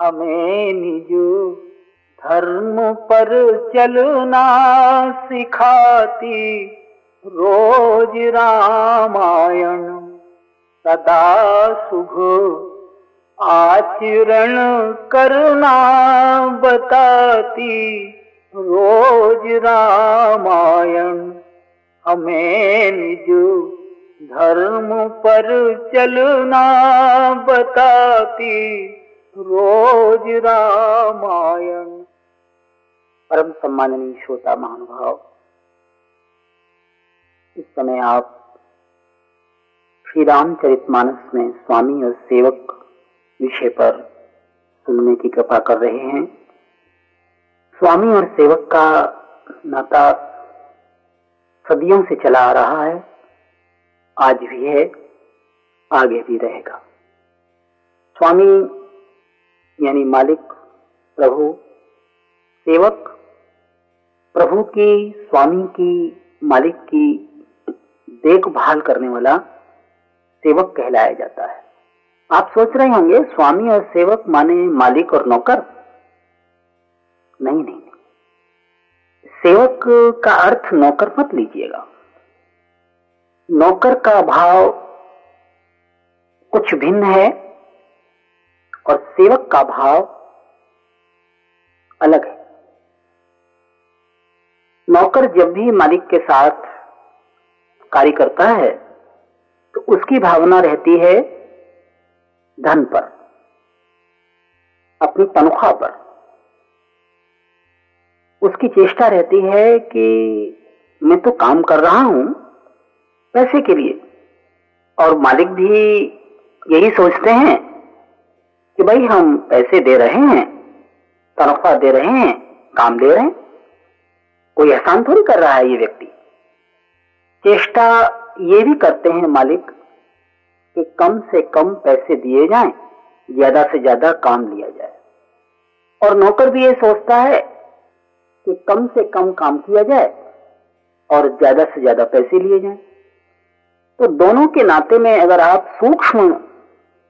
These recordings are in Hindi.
हमें निजो धर्म पर चलना सिखाती। रोज रामायण सदा शुभ आचरण करना बताती। रोज रामायण हमें निज धर्म पर चलना बताती। रोज रामायण। परम सम्माननीय श्रोता महानुभाव, इस समय आप श्री रामचरित मानस में स्वामी और सेवक विषय पर सुनने की कृपा कर रहे हैं। स्वामी और सेवक का नाता सदियों से चला आ रहा है। आज भी है, आगे भी रहेगा। स्वामी यानी मालिक, प्रभु, सेवक, प्रभु की, स्वामी की, मालिक की देखभाल करने वाला सेवक कहलाया जाता है। आप सोच रहे होंगे, स्वामी और सेवक माने मालिक और नौकर? नहीं नहीं सेवक का अर्थ नौकर मत लीजिएगा। नौकर का भाव कुछ भिन्न है और सेवक का भाव अलग है। नौकर जब भी मालिक के साथ कार्य करता है तो उसकी भावना रहती है धन पर, अपनी तनख्वाह पर। उसकी चेष्टा रहती है कि मैं तो काम कर रहा हूँ पैसे के लिए, और मालिक भी यही सोचते हैं कि भाई हम पैसे दे रहे हैं तनख्वाह दे रहे हैं काम दे रहे हैं। कोई एहसान थोड़ी कर रहा है ये व्यक्ति। चेष्टा ये भी करते हैं मालिक कि कम से कम पैसे दिए जाएँ, ज़्यादा से ज़्यादा काम लिया जाए। और नौकर भी ये सोचता है कि कम से कम काम किया जाए और ज़्यादा से ज़्यादा पैसे लिए जाएँ। तो दोनों के नाते में अगर आप सूक्ष्म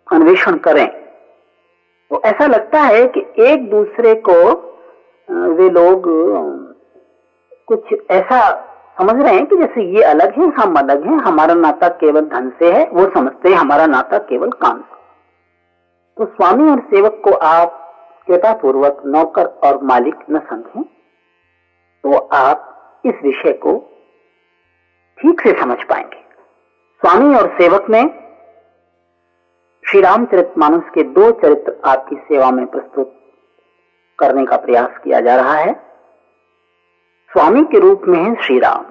अन्वेषण करें तो ऐसा लगता है कि एक दूसरे को वे लोग कुछ ऐसा समझ रहे हैं कि जैसे ये अलग है, हम अलग हैं, हमारा नाता केवल धन से है, वो समझते हैं हमारा नाता केवल काम से। तो स्वामी और सेवक को आप कृपा पूर्वक नौकर और मालिक न समझें तो आप इस विषय को ठीक से समझ पाएँगे। स्वामी और सेवक में श्री रामचरित मानस के दो चरित्र आपकी सेवा में प्रस्तुत करने का प्रयास किया जा रहा है। स्वामी के रूप में है श्री राम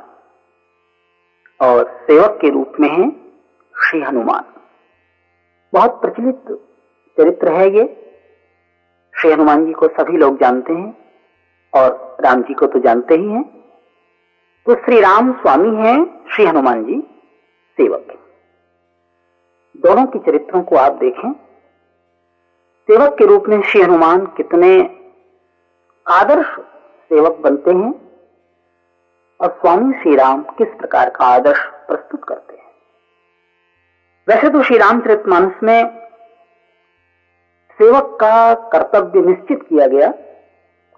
और सेवक के रूप में है श्री हनुमान। बहुत प्रचलित चरित्र है ये। श्री हनुमान जी को सभी लोग जानते हैं और राम जी को तो जानते ही हैं। तो श्री राम स्वामी हैं श्री हनुमान जी, सेवक। हैं दोनों के चरित्रों को आप देखें। सेवक के रूप में श्री हनुमान कितने आदर्श सेवक बनते हैं और स्वामी श्री राम किस प्रकार का आदर्श प्रस्तुत करते हैं। वैसे तो श्री रामचरित मानस में सेवक का कर्तव्य निश्चित किया गया,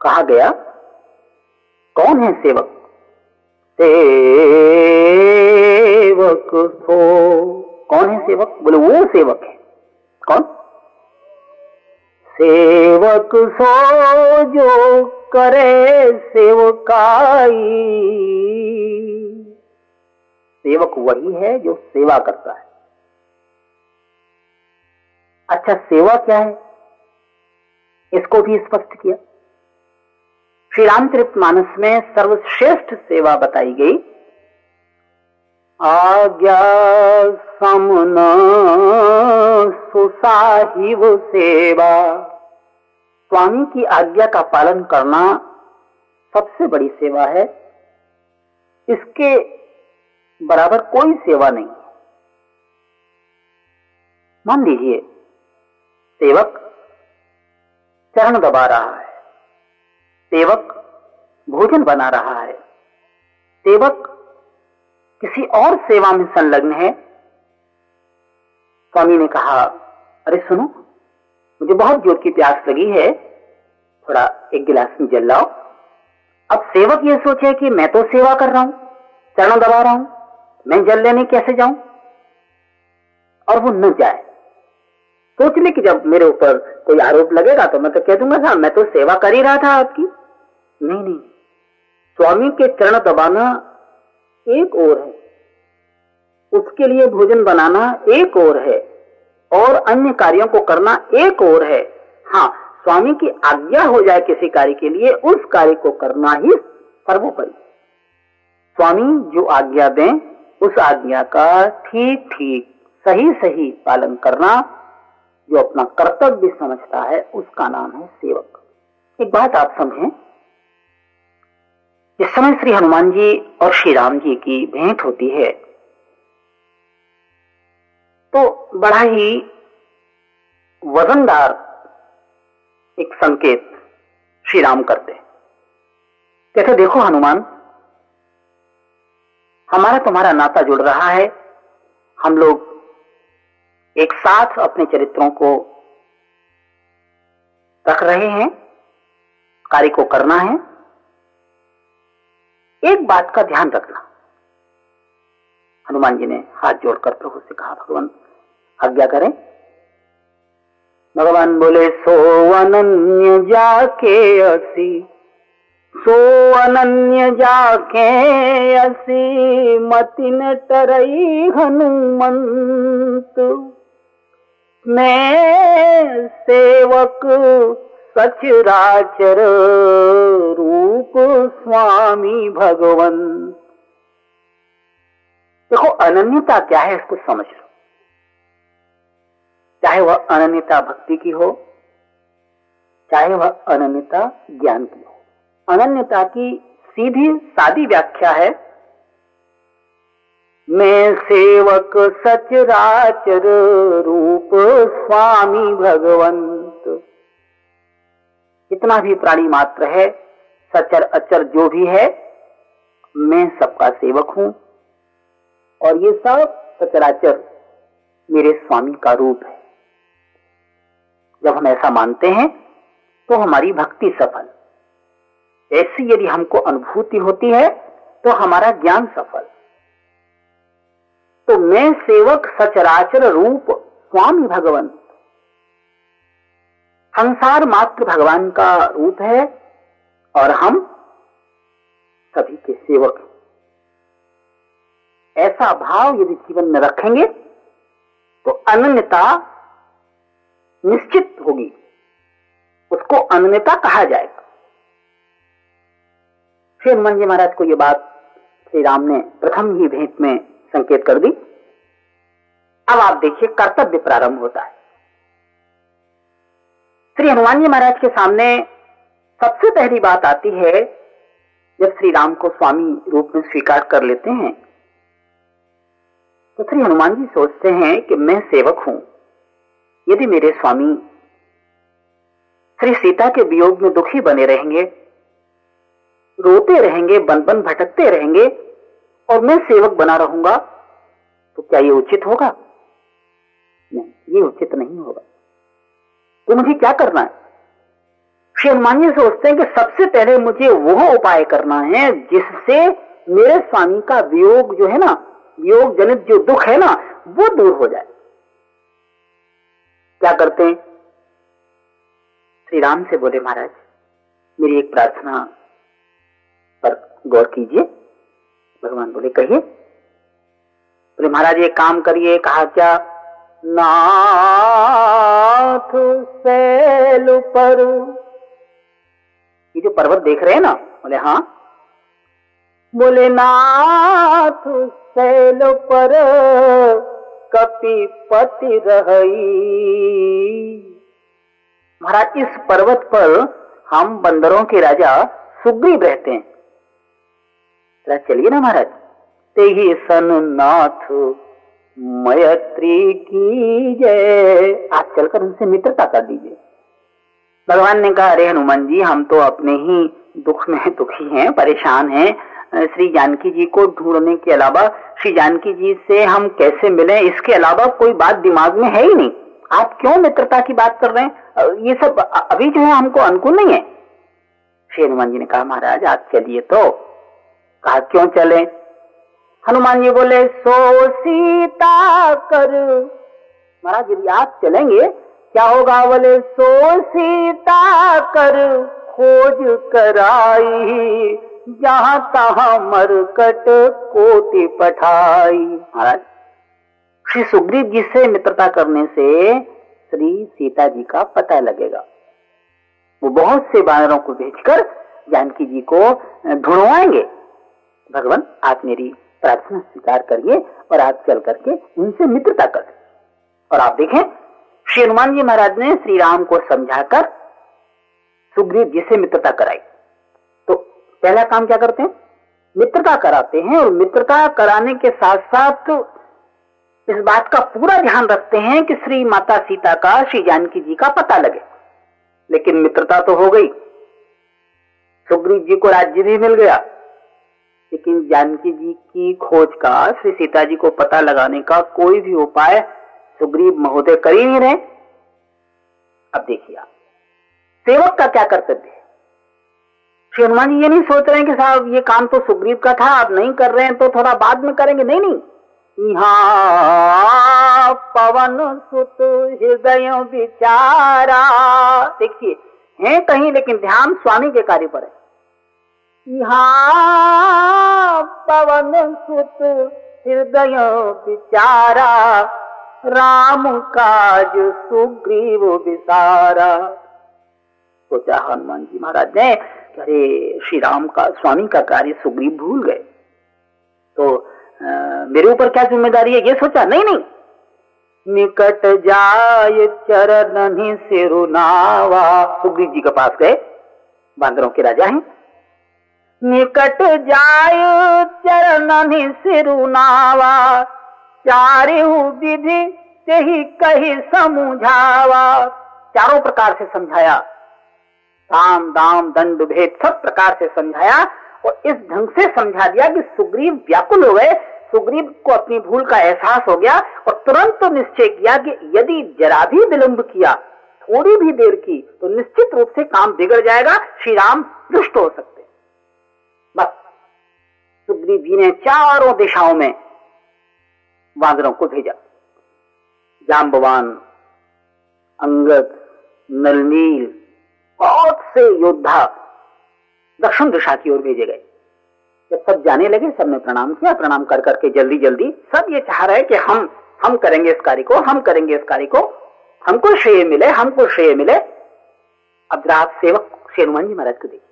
कहा गया, कौन है सेवक? सेवक सो कौन है सेवक? बोले, वो सेवक है। कौन? सेवक सो जो करे सेवकाई। सेवक वही है जो सेवा करता है। अच्छा सेवा क्या है? इसको भी स्पष्ट किया। श्री रामचरित मानस में सर्वश्रेष्ठ सेवा बताई गई। आज्ञा समन सुसाहिव सेवा। स्वामी की आज्ञा का पालन करना सबसे बड़ी सेवा है। इसके बराबर कोई सेवा नहीं। मान लीजिए, सेवक चरण दबा रहा है, सेवक भोजन बना रहा है, सेवक किसी और सेवा में संलग्न है? स्वामी ने कहा, अरे सुनो, मुझे बहुत ज़ोर की प्यास लगी है। थोड़ा एक गिलास में जल लाओ। अब सेवक ये सोचे कि मैं तो सेवा कर रहा हूँ, चरण दबा रहा हूँ, मैं जल लेने कैसे जाऊँ? और वो न जाए। सोच ले कि जब मेरे ऊपर कोई आरोप लगेगा तो मैं तो कह दूँगा साहब मैं तो सेवा कर ही रहा था आपकी। नहीं नहीं, स्वामी के चरण दबाना एक और है। उसके लिए भोजन बनाना एक और है और अन्य कार्यों को करना एक और है। हाँ स्वामी की आज्ञा हो जाए किसी कार्य के लिए, उस कार्य को करना ही सर्वोपरि। स्वामी जो आज्ञा दें, उस आज्ञा का ठीक ठीक सही सही पालन करना, जो अपना कर्तव्य समझता है, उसका नाम है सेवक। एक बात आप समझें इस समय श्री हनुमान जी और श्री राम जी की भेंट होती है। तो बड़ा ही वजनदार एक संकेत श्री राम करते कहते, देखो हनुमान, हमारा तुम्हारा नाता जुड़ रहा है। हम लोग एक साथ अपने चरित्रों को रख रहे हैं, कार्य को करना है। एक बात का ध्यान रखना। हनुमान जी ने हाथ जोड़कर प्रभु से कहा, भगवान आज्ञा करें? भगवान बोले, सो अनन्य जाके असी, सो अनन्य जाके असी, मतिन तरई हनुमंत। मैं सेवक सचराचर रूप स्वामी भगवन। देखो, अनन्यता क्या है इसको समझ लो। चाहे वह अनन्यता भक्ति की हो, चाहे वह अनन्यता ज्ञान की हो। अनन्यता की सीधी सादी व्याख्या है, मैं सेवक सचराचर रूप स्वामी भगवंत जितना भी प्राणी मात्र है, सचर अचर जो भी है, मैं सबका सेवक हूँ। और ये सब सचराचर मेरे स्वामी का रूप है। जब हम ऐसा मानते हैं तो हमारी भक्ति सफल। ऐसी यदि हमको अनुभूति होती है तो हमारा ज्ञान सफल। तो मैं सेवक, सचराचर रूप, स्वामी भगवान संसार मात्र भगवान का रूप है और हम सभी के सेवक ऐसा भाव यदि जीवन में रखेंगे तो अनन्यता निश्चित होगी। उसको अनन्यता कहा जाएगा। फिर हनुमान जी महाराज को यह बात श्री राम ने प्रथम ही भेंट में संकेत कर दी। अब आप देखिए, कर्तव्य प्रारंभ होता है। श्री हनुमान जी महाराज के सामने सबसे पहली बात आती है, जब श्री राम को स्वामी रूप में स्वीकार कर लेते हैं तो श्री हनुमान जी सोचते हैं कि मैं सेवक हूँ। यदि मेरे स्वामी श्री सीता के वियोग में दुखी बने रहेंगे, रोते रहेंगे बन बन भटकते रहेंगे, और मैं सेवक बना रहूँगा तो क्या ये उचित होगा? नहीं, ये उचित नहीं होगा। तो मुझे क्या करना है? श्री हनुमान जी सोचते हैं कि सबसे पहले मुझे वो उपाय करना है जिससे मेरे स्वामी का वियोग जो है ना, वियोग जनित जो दुख है ना, वो दूर हो जाए। क्या करते हैं? श्री राम से बोले, महाराज, मेरी एक प्रार्थना पर गौर कीजिए। भगवान बोले, कहिए? बोले, महाराज ये काम करिए, कहा क्या नाथ सैल पर। ये जो पर्वत देख रहे हैं ना, बोले हाँ। बोले, नाथ सैल पर कपिपति रही महाराज, इस पर्वत पर हम बंदरों के राजा सुग्रीव रहते हैं। चलिए ना, महाराज। ते ही सन नाथ मैत्री की जय आप चलकर उनसे मित्रता कर दीजिए। भगवान ने कहा, अरे हनुमान जी, हम तो अपने ही दुख में दुखी हैं, परेशान हैं। श्री जानकी जी को ढूँढने के अलावा, श्री जानकी जी से हम कैसे मिले? इसके अलावा कोई बात दिमाग में है ही नहीं। आप क्यों मित्रता की बात कर रहे हैं? ये सब अभी जो है हमको अनुकूल नहीं है। श्री हनुमान जी ने कहा, महाराज आप चलिए तो कहा, क्यों चले? हनुमान जी बोले, सो सीता कर। महाराज यदि आप चलेंगे? क्या होगा? बोले, सो सीता कर, खोज कराई, जहाँ तहा मरकट कोटि पठाई। महाराज, श्री सुग्रीव जी से मित्रता करने से श्री सीता जी का पता लगेगा। वो बहुत से बानरों को भेजकर जानकी जी को ढूंढवाएँगे। भगवान, आप मेरी प्रार्थना स्वीकार करिए और आप चल करके उनसे मित्रता कर और आप देखें, श्री हनुमान जी महाराज ने श्री राम को समझाकर सुग्रीव जी से मित्रता कराई। तो पहला काम क्या करते हैं? मित्रता कराते हैं और मित्रता कराने के साथ साथ तो इस बात का पूरा ध्यान रखते हैं कि श्री माता सीता का, श्री जानकी जी का पता लगे। लेकिन मित्रता तो हो गई। सुग्रीव जी को राज्य भी मिल गया। लेकिन जानकी जी की खोज का, श्री सीता जी को पता लगाने का कोई भी उपाय सुग्रीव महोदय कर ही नहीं रहे। अब देखिए आप, सेवक का क्या कर्तव्य है? श्री हनुमान जी ये नहीं सोच रहे हैं कि साहब, ये काम तो सुग्रीव का था, आप नहीं कर रहे हैं तो थोड़ा बाद में करेंगे। नहीं नहीं। पवन सुत हृदय विचारा देखिए, हैं कहीं, लेकिन ध्यान स्वामी के कार्य पर है। यहाँ पवन सुत हृदय विचारा राम काज सुग्रीव विसारा सोचा हनुमान जी महाराज ने अरे श्री राम का स्वामी का कार्य सुग्रीव भूल गए। तो आ, मेरे ऊपर क्या ज़िम्मेदारी है ये सोचा? नहीं नहीं। निकट जाय चरण सिरुनावा सुग्रीव जी के पास गए। बांदरों के राजा हैं। निकट जाय चरण सिरुनावा चारे विधि से ही कही समझावा। चारों प्रकार से समझाया। साम दाम, दंड, भेद सब प्रकार से समझाया और इस ढंग से समझा दिया कि सुग्रीव व्याकुल हो गए। सुग्रीव को अपनी भूल का एहसास हो गया और तुरंत तो निश्चय किया कि यदि जरा भी विलंब किया, थोड़ी भी देर की तो निश्चित रूप से काम बिगड़ जाएगा। श्री राम दुष्ट हो सकते। सुग्रीव जी ने चारों दिशाओं में वानरों को भेजा। जाम्बवान, अंगद, नलनील, बहुत से योद्धा दक्षिण दिशा की ओर भेजे गए। जब सब जाने लगे सबने प्रणाम किया, प्रणाम कर करके जल्दी जल्दी सब ये चाह रहे कि हम हम करेंगे इस कार्य को, हम करेंगे इस कार्य को। हमको श्रेय मिले, हमको श्रेय मिले। अब रात सेवक श्री हनुमान जी महाराज को देखिए।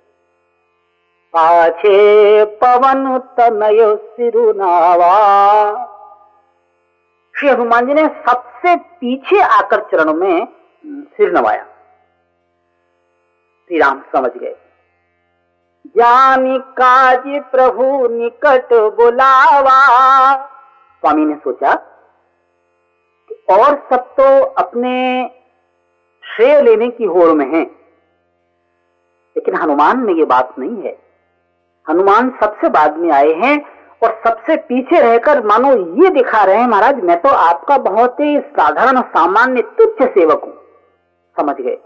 पाछे पवन तनय सिरुनावा। श्री हनुमान जी ने सबसे पीछे आकर चरणों में सिर नवाया। श्री राम समझ गए। जानी काजी प्रभु निकट बुलावा। स्वामी ने सोचा कि और सब तो अपने श्रेय लेने की होड़ में है, लेकिन हनुमान में ये बात नहीं है। हनुमान सबसे बाद में आए हैं और सबसे पीछे रहकर मानो ये दिखा रहे हैं महाराज, मैं तो आपका बहुत ही साधारण, सामान्य, तुच्छ सेवक हूँ। समझ गए?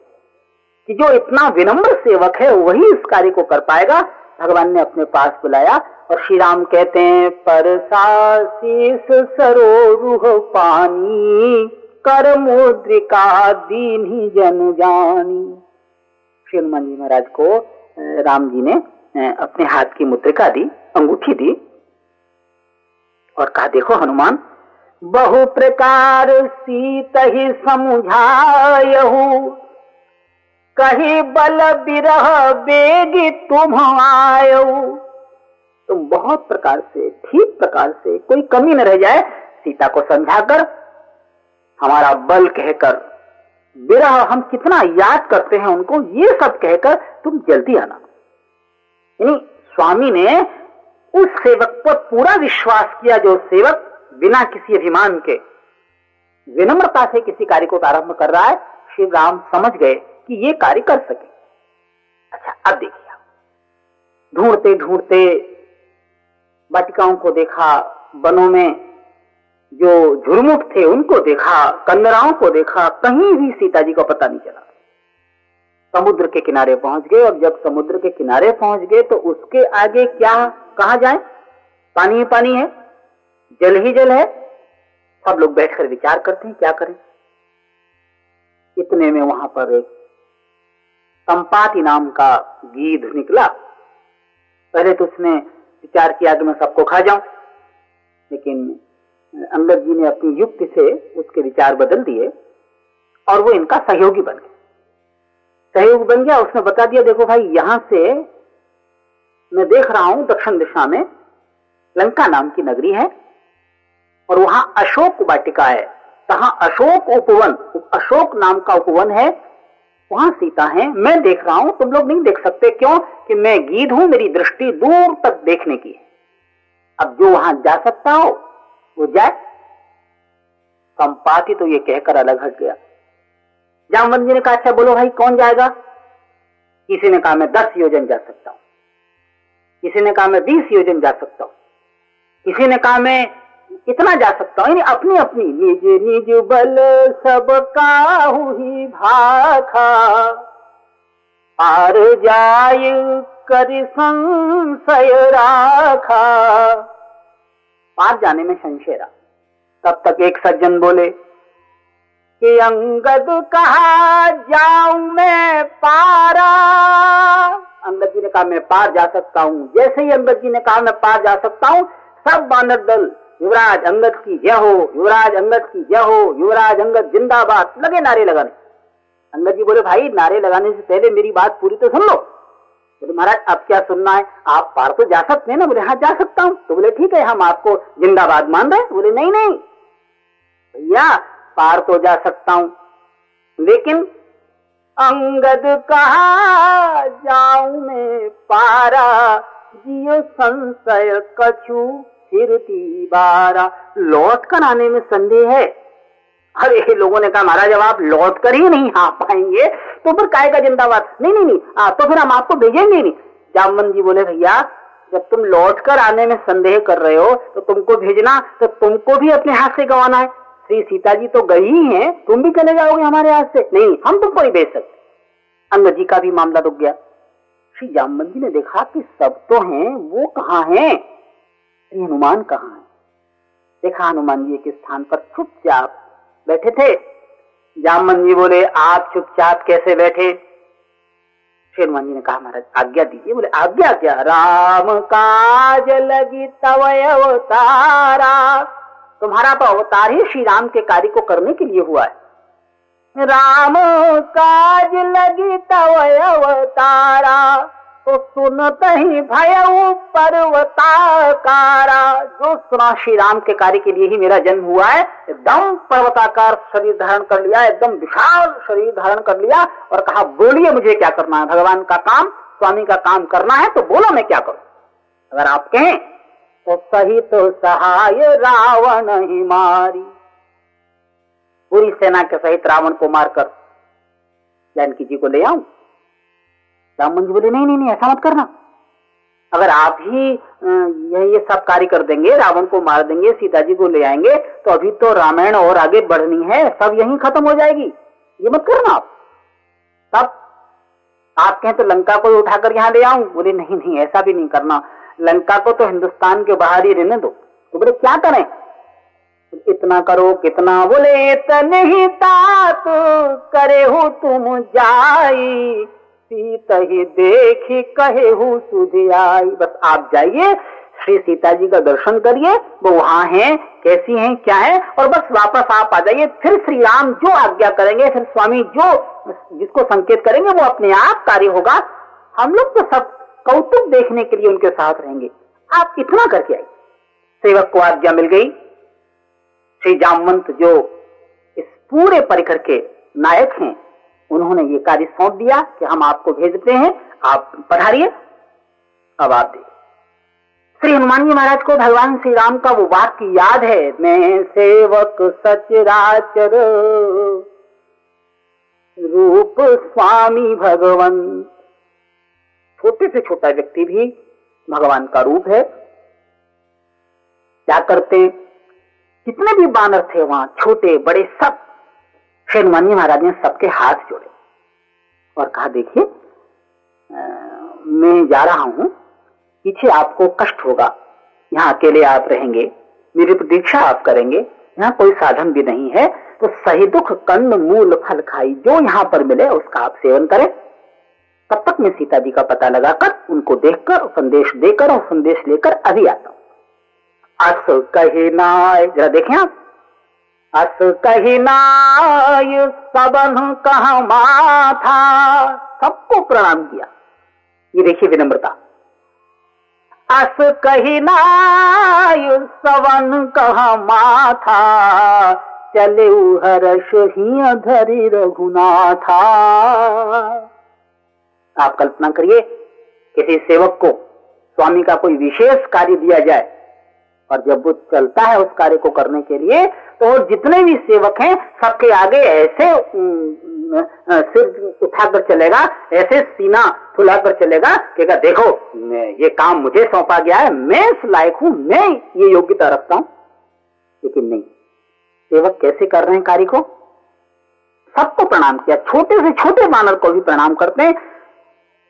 कि जो इतना विनम्र सेवक है, वही इस कार्य को कर पाएगा? भगवान ने अपने पास बुलाया और श्री राम कहते हैं, पर सरोह पानी, कर मुद्रिका दीन ही जन जानी। श्री हनुमान जी महाराज को राम जी ने अपने हाथ की मुद्रिका दी, अंगूठी दी और कहा, देखो हनुमान बहु प्रकार सीत ही समझायहू। कही बल बिरह बेगी तुम आयो तुम बहुत प्रकार से, ठीक प्रकार से, कोई कमी न रह जाए, सीता को समझाकर हमारा बल कहकर बिरह हम कितना याद करते हैं उनको, ये सब कहकर तुम जल्दी आना। यानी स्वामी ने उस सेवक पर पूरा विश्वास किया जो सेवक बिना किसी अभिमान के, विनम्रता से किसी कार्य को प्रारंभ कर रहा है। श्री राम समझ गए कि ये कार्य कर सके। अच्छा अब देखिए ढूंढते ढूंढते वाटिकाओं को देखा, वनों में जो झुरमुट थे उनको देखा कंदराओं को देखा, कहीं भी सीता जी का पता नहीं चला। समुद्र के किनारे पहुँच गए और जब समुद्र के किनारे पहुँच गए तो उसके आगे क्या, कहा जाए? पानी ही पानी है। जल ही जल है। सब लोग बैठकर विचार करते हैं, क्या करें? इतने में वहाँ पर एक संपाति नाम का गीध निकला। पहले तो उसने विचार किया कि मैं सबको खा जाऊँ, लेकिन अंगद जी ने अपनी युक्ति से उसके विचार बदल दिए और वो इनका सहयोगी बन गया सहयोग बन गया, उसने बता दिया, देखो भाई, यहाँ से मैं देख रहा हूँ दक्षिण दिशा में लंका नाम की नगरी है और वहाँ अशोक वाटिका है। कहा अशोक उपवन, अशोक नाम का उपवन है, वहाँ सीता है। मैं देख रहा हूँ, तुम लोग नहीं देख सकते क्यों? कि मैं गीध हूँ, मेरी दृष्टि दूर तक देखने की है। अब जो वहाँ जा सकता हो, वो जाए। संपाति तो ये कहकर अलग हट गया। जामवंत जी ने कहा अच्छा बोलो भाई, कौन जाएगा? किसी ने कहा, मैं दस योजन जा सकता हूँ। किसी ने कहा, मैं बीस योजन जा सकता हूँ। किसी ने कहा, मैं इतना जा सकता हूँ। अपनी अपनी निज निज बल सबका ही भाखा। पार जाय कर संशय राखा। पार जाने में संशय तब तक एक सज्जन बोले कि अंगद कहा, जाऊँ मैं पारा। अंगद जी ने कहा, मैं पार जा सकता हूँ। जैसे ही अंगद जी ने कहा, मैं पार जा सकता हूँ, सब बानर दल, युवराज अंगद की जय हो, युवराज अंगद की जय हो, युवराज अंगद जिंदाबाद। लगे नारे लगाने। अंगद जी बोले, भाई, नारे लगाने से पहले मेरी बात पूरी तो सुन लो। बोले, महाराज, अब क्या सुनना है? आप पार तो जा सकते हैं ना? बोले हाँ जा सकता हूँ। तो बोले, ठीक है, हम आपको जिंदाबाद मान रहे बोले, नहीं नहीं। भैया पार तो जा सकता हूँ। लेकिन अंगद कहा जाऊँ मैं? पारा जियो संशय कछु फिरती बारा। लौट कर आने में संदेह है। अरे लोगों ने कहा महाराज जब आप लौट कर ही नहीं आ पाएँगे। तो फिर काय का जिंदाबाद? नहीं नहीं नहीं आ, तो फिर हम आपको भेजेंगे नहीं। जामवन जी बोले भैया जब तुम लौट कर आने में संदेह कर रहे हो तो तुमको भेजना तो तुमको भी अपने हाथ से गंवाना है। श्री सीता जी तो गई ही हैं, तुम भी चले जाओगे हमारे हाथ से। नहीं, हम तुमको नहीं भेज सकते अंगद जी का भी मामला रुक गया। श्री जामवंत जी ने देखा कि सब तो हैं, वो कहाँ हैं? श्री हनुमान कहाँ है? देखा हनुमान जी के स्थान पर चुपचाप बैठे थे। जामवंत जी बोले, आप चुपचाप कैसे बैठे? श्री हनुमान जी ने कहा, महाराज, आज्ञा दीजिए। बोले, आज्ञा क्या? राम काज लगी तव अवतारा तुम्हारा तो अवतार ही श्री राम के कार्य को करने के लिए हुआ है। राम काज लगी तव अवतारा तो सुनत ही भय पर्वताकारा। जो सुना श्री राम के कार्य के लिए ही मेरा जन्म हुआ है, एकदम पर्वताकार शरीर धारण कर लिया, एकदम विशाल शरीर धारण कर लिया और कहा, बोलिए मुझे क्या करना है? भगवान का काम, स्वामी का काम करना है तो बोलो मैं क्या करूँ? अगर आप कहें तो सही तो सहाय रावण ही मारी। पूरी सेना के सहित रावण को मारकर जानकी जी को ले आऊँ? रामन जी बोले, नहीं नहीं नहीं, ऐसा मत करना। अगर आप ही ये ये सब कार्य कर देंगे, रावण को मार देंगे सीता जी को ले आएँगे तो अभी तो रामायण और आगे बढ़नी है, सब यहीं खत्म हो जाएगी। ये मत करना आप। तब आप कहें तो लंका को उठाकर यहाँ ले आऊँ? बोले, नहीं नहीं, ऐसा भी नहीं करना। लंका को तो हिंदुस्तान के बाहर ही रहने दो। तो बोले, क्या करें? इतना करो, कितना? बोले तने तात करे हो तुम जाई, सीता ही देखी कहे हूँ सुधी आई। बस आप जाइए, श्री सीता जी का दर्शन करिए, वो वहाँ हैं, कैसी हैं, क्या है, और बस वापस आप आ जाइए, फिर श्री राम जो आज्ञा करेंगे, फिर स्वामी जो जिसको संकेत करेंगे, वो अपने आप कार्य होगा। हम लोग तो सब कौतुक देखने के लिए उनके साथ रहेंगे। आप इतना करके आई सेवक को आज्ञा मिल गई। श्री जामवंत जो इस पूरे परिकर के नायक हैं, उन्होंने ये कार्य सौंप दिया कि हम आपको भेजते हैं। आप पढ़ारिए अब आप दे श्री हनुमान जी महाराज को भगवान श्री राम का वो वाक्य याद है। मैं सेवक सचराचर, रूप स्वामी भगवंत छोटे से छोटा व्यक्ति भी भगवान का रूप है। क्या करते? कितने भी बानर थे वहाँ, छोटे, बड़े, सब। श्री हनुमान जी महाराज ने सबके हाथ जोड़े और कहा, देखिए मैं जा रहा हूँ। पीछे आपको कष्ट होगा। यहाँ अकेले आप रहेंगे। मेरी प्रतीक्षा आप करेंगे। यहाँ कोई साधन भी नहीं है। तो सही दुख, कंद, मूल, फल, खाई, जो यहाँ पर मिले, उसका आप सेवन करें। तब तक मैं सीता जी का पता लगाकर उनको देखकर, संदेश देकर और संदेश लेकर अभी आता हूँ। अस कही नाय, जरा देखें आप। अस कही नाय सबन कहा माथा। सबको प्रणाम किया। ये देखिए विनम्रता। अस कही नाय सवन कहा माथा। चले हर्ष ही धरी रघुनाथा। आप कल्पना करिए किसी सेवक को स्वामी का कोई विशेष कार्य दिया जाए और जब वो चलता है उस कार्य को करने के लिए तो जितने भी सेवक हैं, सबके आगे ऐसे सिर उठाकर चलेगा, ऐसे सीना फुलाकर चलेगा कि देखो ये काम मुझे सौंपा गया है, मैं इस लायक हूँ, मैं ये योग्यता रखता हूँ। लेकिन नहीं, सेवक कैसे कर रहे हैं कार्य को? सबको प्रणाम किया, छोटे से छोटे मानव को भी प्रणाम करते हैं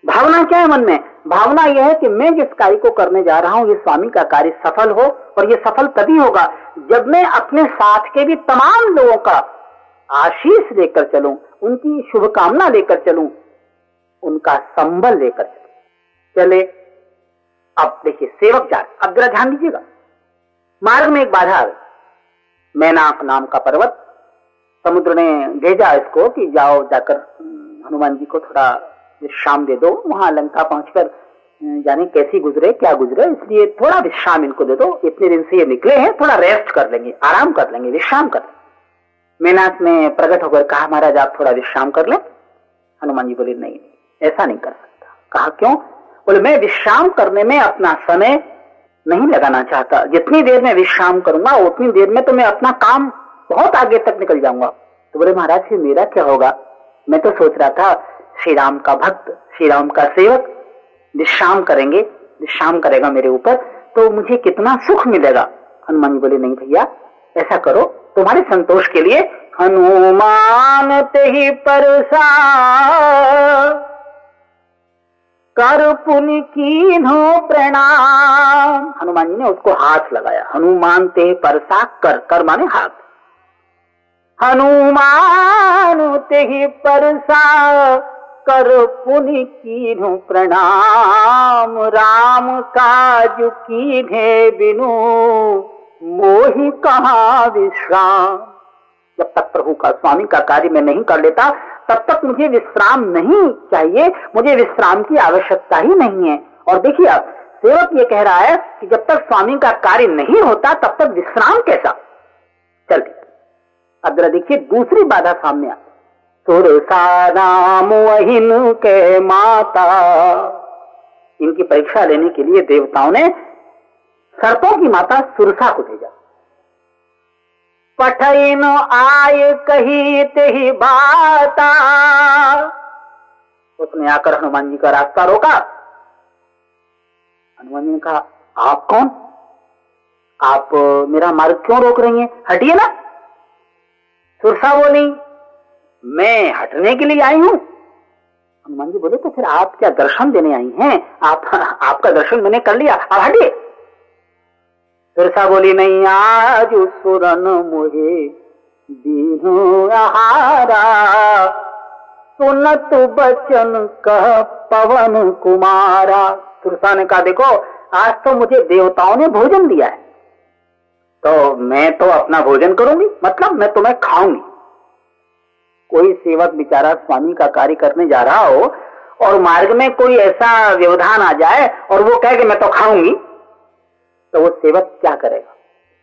भावना क्या है मन में? भावना यह है कि मैं जिस कार्य को करने जा रहा हूँ, ये स्वामी का कार्य सफल हो और ये सफल तभी होगा जब मैं अपने साथ के भी तमाम लोगों का आशीष लेकर चलूँ, उनकी शुभकामना लेकर चलूँ, उनका संबल लेकर चलूँ। चले, अब देखिए, सेवक जा अब जरा ध्यान दीजिएगा। मार्ग में एक बाधा आ गई। मैनाक नाम का पर्वत, समुद्र ने भेजा इसको कि जाओ जाकर हनुमान जी को थोड़ा विश्राम दे दो, वहाँ लंका पहुंचकर जाने कैसी गुजरे, क्या गुजरे, इसलिए थोड़ा विश्राम इनको दे दो। इतने दिन से ये निकले हैं, थोड़ा रेस्ट कर लेंगे, आराम कर लेंगे, विश्राम कर मेनाथ ने प्रकट होकर कहा, महाराज, आप थोड़ा विश्राम कर ले। हनुमान जी बोले, नहीं, ऐसा नहीं कर सकता। कहा, क्यों? बोले, मैं विश्राम करने में अपना समय नहीं लगाना चाहता। जितनी देर में विश्राम करूँगा, उतनी देर में तो मैं अपना काम बहुत आगे तक निकल जाऊँगा। तो बोले, महाराज, फिर मेरा क्या होगा? मैं तो सोच रहा था श्री राम का भक्त श्री राम का सेवक, विश्राम करेंगे, विश्राम करेगा मेरे ऊपर तो मुझे कितना सुख मिलेगा? हनुमान जी बोले, नहीं भैया, ऐसा करो, तुम्हारे संतोष के लिए हनुमान ते ही परसा। कर पुन की प्रणाम। हनुमान जी ने उसको हाथ लगाया। हनुमान ते परसा, कर कर माने हाथ। हनुमान ते ही परसा। कर पुनि की प्रणाम। राम काज की भे बिनु। मोहि कहा विश्राम। जब तक प्रभु का स्वामी का कार्य मैं नहीं कर लेता, तब तक मुझे विश्राम नहीं चाहिए। मुझे विश्राम की आवश्यकता ही नहीं है। और देखिए अब, सेवक ये कह रहा है कि जब तक स्वामी का कार्य नहीं होता, तब तक विश्राम कैसा? चलिए अब जरा देखिए दूसरी बाधा सामने आ सुरसा नाम वहीन के माता। इनकी परीक्षा लेने के लिए देवताओं ने सर्पों की माता सुरसा को भेजा। पठन आय कही ते बाता। उसने आकर हनुमान जी का रास्ता रोका। हनुमान जी ने कहा, आप कौन? आप मेरा मार्ग क्यों रोक रही हैं? हटिए ना। सुरसा बोली मैं हटने के लिए आई हूँ। हनुमान जी बोले तो फिर आप क्या दर्शन देने आई हैं? आप, आपका दर्शन मैंने कर लिया अब हटिए सुरसा बोली, नहीं, आज सुरन मुझे दीनू आहारा। सुनत बचन कह पवन कुमारा। सुरसा ने कहा, देखो, आज तो मुझे देवताओं ने भोजन दिया है। तो मैं तो अपना भोजन करूँगी मतलब मैं तुम्हें खाऊँगी। कोई सेवक बेचारा स्वामी का कार्य करने जा रहा हो और मार्ग में कोई ऐसा व्यवधान आ जाए और वो कहे कि मैं तो खाऊँगी तो वो सेवक क्या करेगा?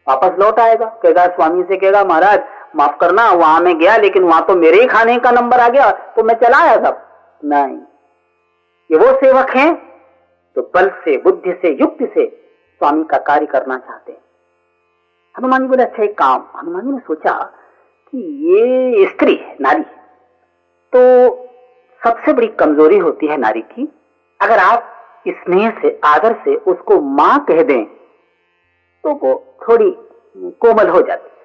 वापस लौट आएगा, कहेगा, स्वामी से कहेगा, महाराज, माफ़ करना, वहाँ में गया, लेकिन वहाँ तो मेरे ही खाने का नंबर आ गया तो मैं चला आया सब नहीं। ये वो सेवक हैं जो बल से, बुद्धि से, युक्ति से स्वामी का कार्य करना चाहते हैं। हनुमान जी बोले अच्छा एक काम। हनुमान जी ने सोचा कि ये स्त्री नारी तो सबसे बड़ी कमज़ोरी होती है नारी की, अगर आप स्नेह से, आदर से उसको माँ कह दें तो वो थोड़ी कोमल हो जाती है।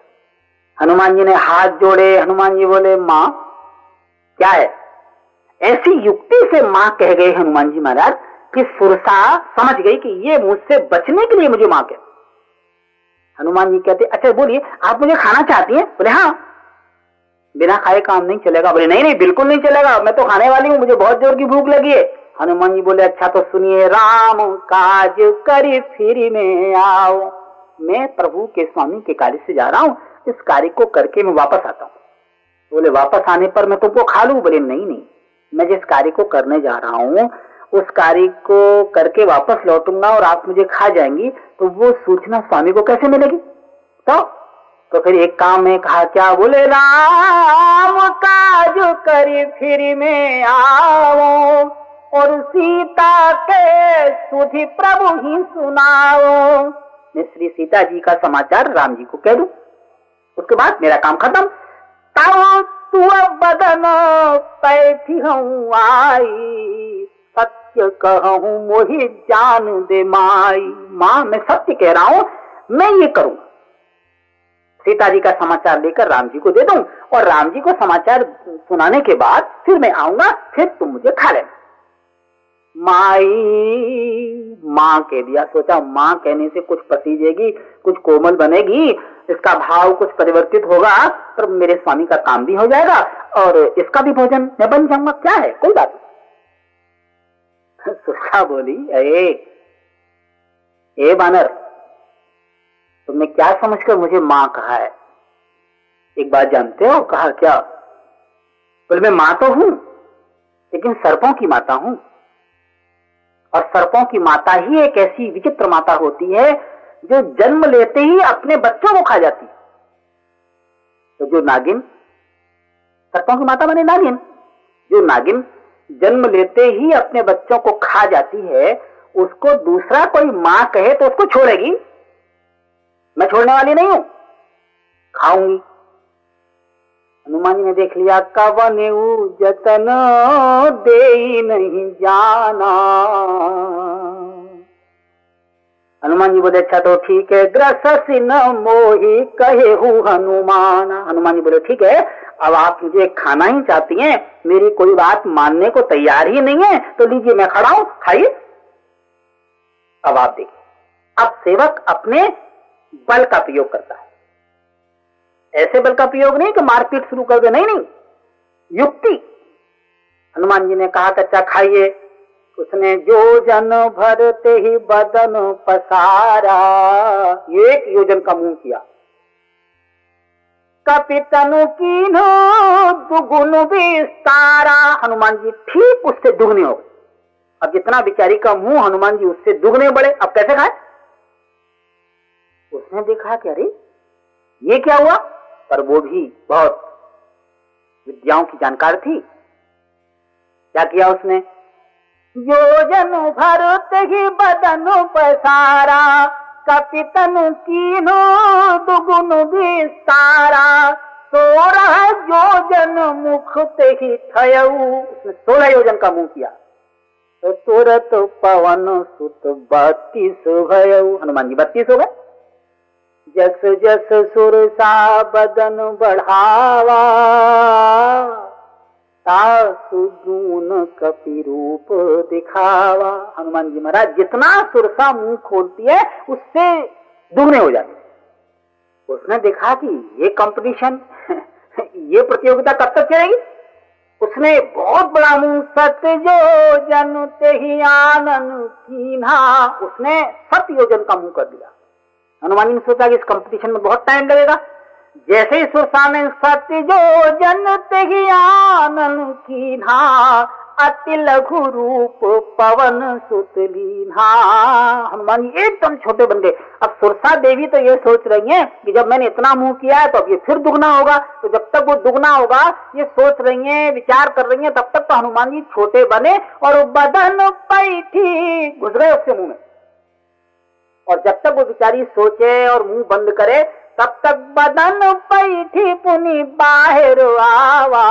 हनुमान जी ने हाथ जोड़े, हनुमान जी बोले, माँ, क्या है? ऐसी युक्ति से माँ कह गए हनुमान जी महाराज कि सुरसा समझ गई कि ये मुझसे बचने के लिए मुझे माँ कह हनुमान जी कहते अच्छा बोलिए, आप मुझे खाना चाहती हैं? बोले हाँ। बिना खाए काम नहीं चलेगा। बोले, नहीं नहीं, बिल्कुल नहीं चलेगा। मैं तो खाने वाली हूँ, मुझे बहुत ज़ोर की भूख लगी है। हनुमान जी बोले अच्छा तो सुनिए, राम काज करी फिर में आओ मैं प्रभु के स्वामी के कार्य से जा रहा हूँ। इस कार्य को करके मैं वापस आता हूँ। बोले, वापस आने पर मैं तुमको खा लू? बोले, नहीं नहीं। मैं जिस कार्य को करने जा रहा हूँ, उस कार्य को करके वापस लौटूँगा और आप मुझे खा जाएँगी तो वो सूचना स्वामी को कैसे मिलेगी? तो तो फिर एक काम में कहा, क्या बोले, राम काज करी फिर में आओ और सीता के सुधी प्रभु ही सुनाओ मैं श्री सीता जी का समाचार राम जी को कह दू। उसके बाद मेरा काम खत्म। बदन पैथी हूँ आई। सत्य कहूँ मोहि जान दे माई। माँ, मैं सत्य कह रहा हूँ, मैं ये करूँ। सीता जी का समाचार लेकर राम जी को दे दूँ और राम जी को समाचार सुनाने के बाद फिर मैं आऊँगा, फिर तुम मुझे खा लेना। माई, माँ कह दिया, सोचा माँ कहने से कुछ पसीजेगी, कुछ कोमल बनेगी, इसका भाव कुछ परिवर्तित होगा, पर मेरे स्वामी का काम भी हो जाएगा, और इसका भी भोजन मैं बन जाऊँगा। क्या है? कोई बात नहीं। सुखा बोली अरे ए बानर तुमने क्या समझकर मुझे माँ कहा है? एक बात जानते हो, कहा क्या? बोले, मैं माँ तो हूँ, लेकिन सर्पों की माता हूँ। और सर्पों की माता ही एक ऐसी विचित्र माता होती है, जो जन्म लेते ही अपने बच्चों को खा जाती तो जो नागिन, सर्पों की माता बने नागिन, जो नागिन जन्म लेते ही अपने बच्चों को खा जाती है, उसको दूसरा कोई माँ कहे तो उसको छोड़ेगी? मैं छोड़ने वाली नहीं हूँ। खाऊँगी। हनुमान जी ने देख लिया, कवन जतन दे नहीं जाना। हनुमान जी बोले अच्छा तो ठीक है ग्रस न मोही कहे हनुमान। हनुमान जी बोले, ठीक है, अब आप मुझे खाना ही चाहती हैं, मेरी कोई बात मानने को तैयार ही नहीं है तो लीजिए मैं खड़ा हूँ, खाइए। अब आप देखिए, अब सेवक अपने बल का प्रयोग करता है। ऐसे बल का प्रयोग नहीं कि मारपीट शुरू कर दे। नहीं नहीं। युक्ति। हनुमान जी ने कहा कच्चा खाइए। उसने, जो जन भरते ही बदन पसारा। एक योजन का मुँह किया। कपितनु की दुगुन विस्तारा। हनुमान जी ठीक उससे दुगने हो गए। अब जितना बिचारी का मुँह हनुमान जी उससे दुगने बड़े अब कैसे खाए? उसने देखा कि अरे ये क्या हुआ? पर वो भी बहुत विद्याओं की जानकार थी। क्या किया उसने? योजन भरत ही बदन पसारा कपितन कीनो दुगुन विस्तारा सोलह योजन मुख ते ही उसने सोलह योजन का मुँह किया। तो तुरत पवन सुत बत्तीस भयऊ हनुमान जी बत्तीस हो गए। जस जस सुर सा बदन बढ़ावा सुगुन कपि रूप दिखावा। हनुमान जी महाराज, जितना सुरसा मुँह खोलती है, उससे दुगने हो जाते उसने देखा कि ये कंपटीशन ये प्रतियोगिता कब तक चलेगी? उसने बहुत बड़ा मुँह सत्य जो जन ते ही आनंद उसने सत्य योजन का मुँह कर दिया। हनुमान जी ने सोचा कि इस कंपटीशन में बहुत टाइम लगेगा। जैसे ही सुरसाने सत्य जो जनते ही आनंद की ना अति लघु रूप पवन सुतलीना हनुमान जी एकदम छोटे गए अब सुरसा देवी तो ये सोच रही हैं कि जब मैंने इतना मुँह किया है तो अब ये फिर दुगना होगा। तो जब तक वो दुगना होगा, ये सोच रही हैं, विचार कर रही हैं, तब तक तो हनुमान जी छोटे बने और बदन पैठी घुस गए उसके मुँह में। और जब तक वो बेचारी सोचे और मुँह बंद करे, तब तक बदन पैठी पुनी बाहर आवा।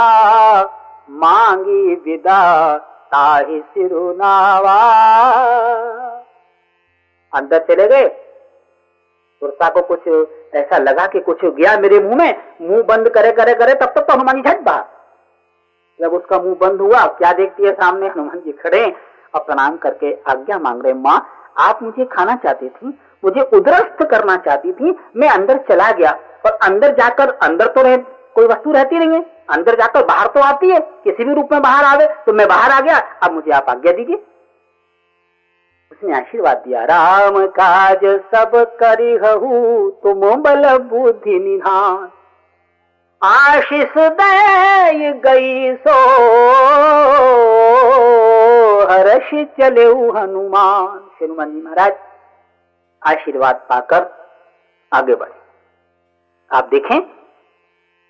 मांगी विदा, ताही सिरुनावा अंदर चले गए। सुरसा को कुछ ऐसा लगा कि कुछ गया मेरे मुँह में। मुँह बंद करे करे करे, तब तक तो हनुमान जी झट बाहर जब उसका मुँह बंद हुआ, क्या देखती है सामने? हनुमान जी खड़े। और प्रणाम करके आज्ञा मांग रहे माँ आप मुझे खाना चाहती थी, मुझे उदरस्त करना चाहती थी, मैं अंदर चला गया, और अंदर जाकर अंदर तो रह, कोई वस्तु रहती नहीं है। अंदर जाकर बाहर तो आती है, किसी भी रूप में बाहर आवे तो मैं बाहर आ गया, अब मुझे आप आज्ञा दीजिए। उसने आशीर्वाद दिया, राम काज सब करी तुम बल बुद्धि निधान आशीष दे गई सो। हर्ष चले हनुमान। हनुमान जी महाराज, आशीर्वाद पाकर आगे बढ़े। आप देखें,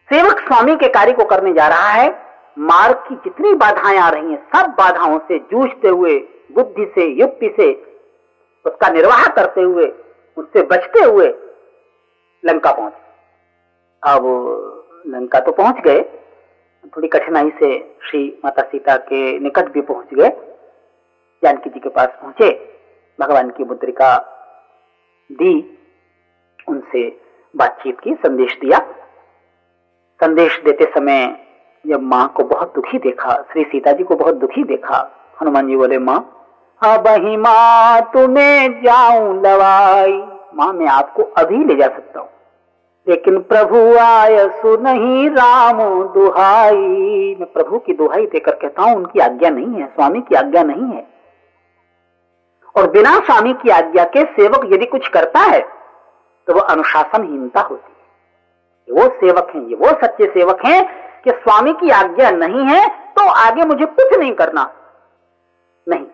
सेवक स्वामी के कार्य को करने जा रहा है। मार्ग की जितनी बाधाएँ आ रही हैं, सब बाधाओं से जूझते हुए, बुद्धि से, युक्ति से, उसका निर्वाह करते हुए, उससे बचते हुए लंका पहुँच। अब लंका तो पहुँच गए, थोड़ी कठिनाई से श्री माता सीता के निकट भी पहुँच गए। जानकी जी के पास पहुँचे, भगवान की मुद्रिका दी, उनसे बातचीत की, संदेश दिया। संदेश देते समय जब माँ को बहुत दुखी देखा, श्री सीता जी को बहुत दुखी देखा, हनुमान जी बोले, माँ, अब ही माँ तुम्हें जाऊँ लवाई माँ, मैं आपको अभी ले जा सकता हूँ। लेकिन प्रभु आय नहीं राम दुहाई। मैं प्रभु की दुहाई देकर कहता हूँ, उनकी आज्ञा नहीं है, स्वामी की आज्ञा नहीं है। और बिना स्वामी की आज्ञा के सेवक यदि कुछ करता है तो वह अनुशासनहीनता होती है। वो सेवक हैं, ये वो सच्चे सेवक हैं कि स्वामी की आज्ञा नहीं है तो आगे मुझे कुछ नहीं करना। नहीं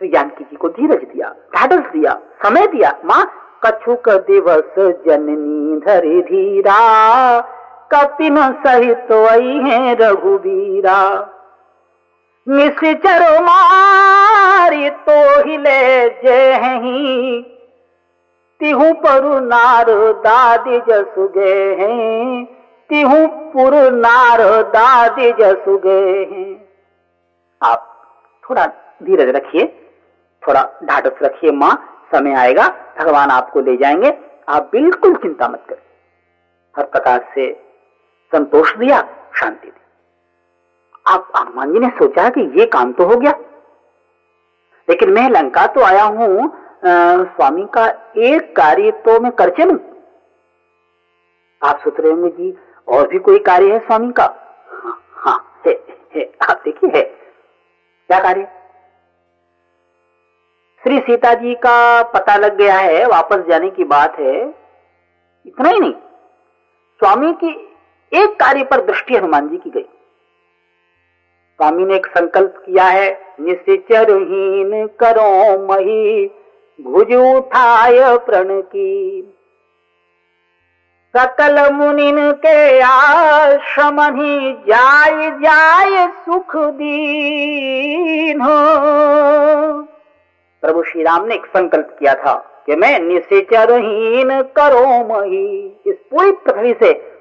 तो जानकी जी को धीरज दिया ढाढ़स दिया, समय दिया, माँ कछुक दिवस जननी धरे धीरा, कपिन सहित वही है रघुवीरा। निश्चर मारी तो हिले जही तिहु परु नार दादी जसुगे हैं। तिहु पुर नार दादी जसुगे हैं। आप थोड़ा धीरज रखिए, थोड़ा ढाटस रखिए माँ, समय आएगा, भगवान आपको ले जाएँगे। आप बिल्कुल चिंता मत करें हर प्रकार से संतोष दिया, शांति दी आप हनुमान जी ने सोचा कि ये काम तो हो गया। लेकिन मैं लंका तो आया हूँ स्वामी का एक कार्य तो मैं कर चलू आप सोच रहे होंगे जी और भी कोई कार्य है स्वामी का? हाँ, हाँ है, है आप देखिए है। क्या कार्य? श्री सीता जी का पता लग गया है वापस जाने की बात है। इतना ही नहीं स्वामी की एक कार्य पर दृष्टि हनुमान जी की गई। स्वामी ने एक संकल्प किया है, निश्चरहीन करो मही, भुज उठाय प्रण की। सकल मुनिन के आश्रम ही जाय जाय सुख दीन। हो प्रभु श्री राम ने एक संकल्प किया था कि मैं निशेचरहीन करो मही। इस पूरी पृथ्वी से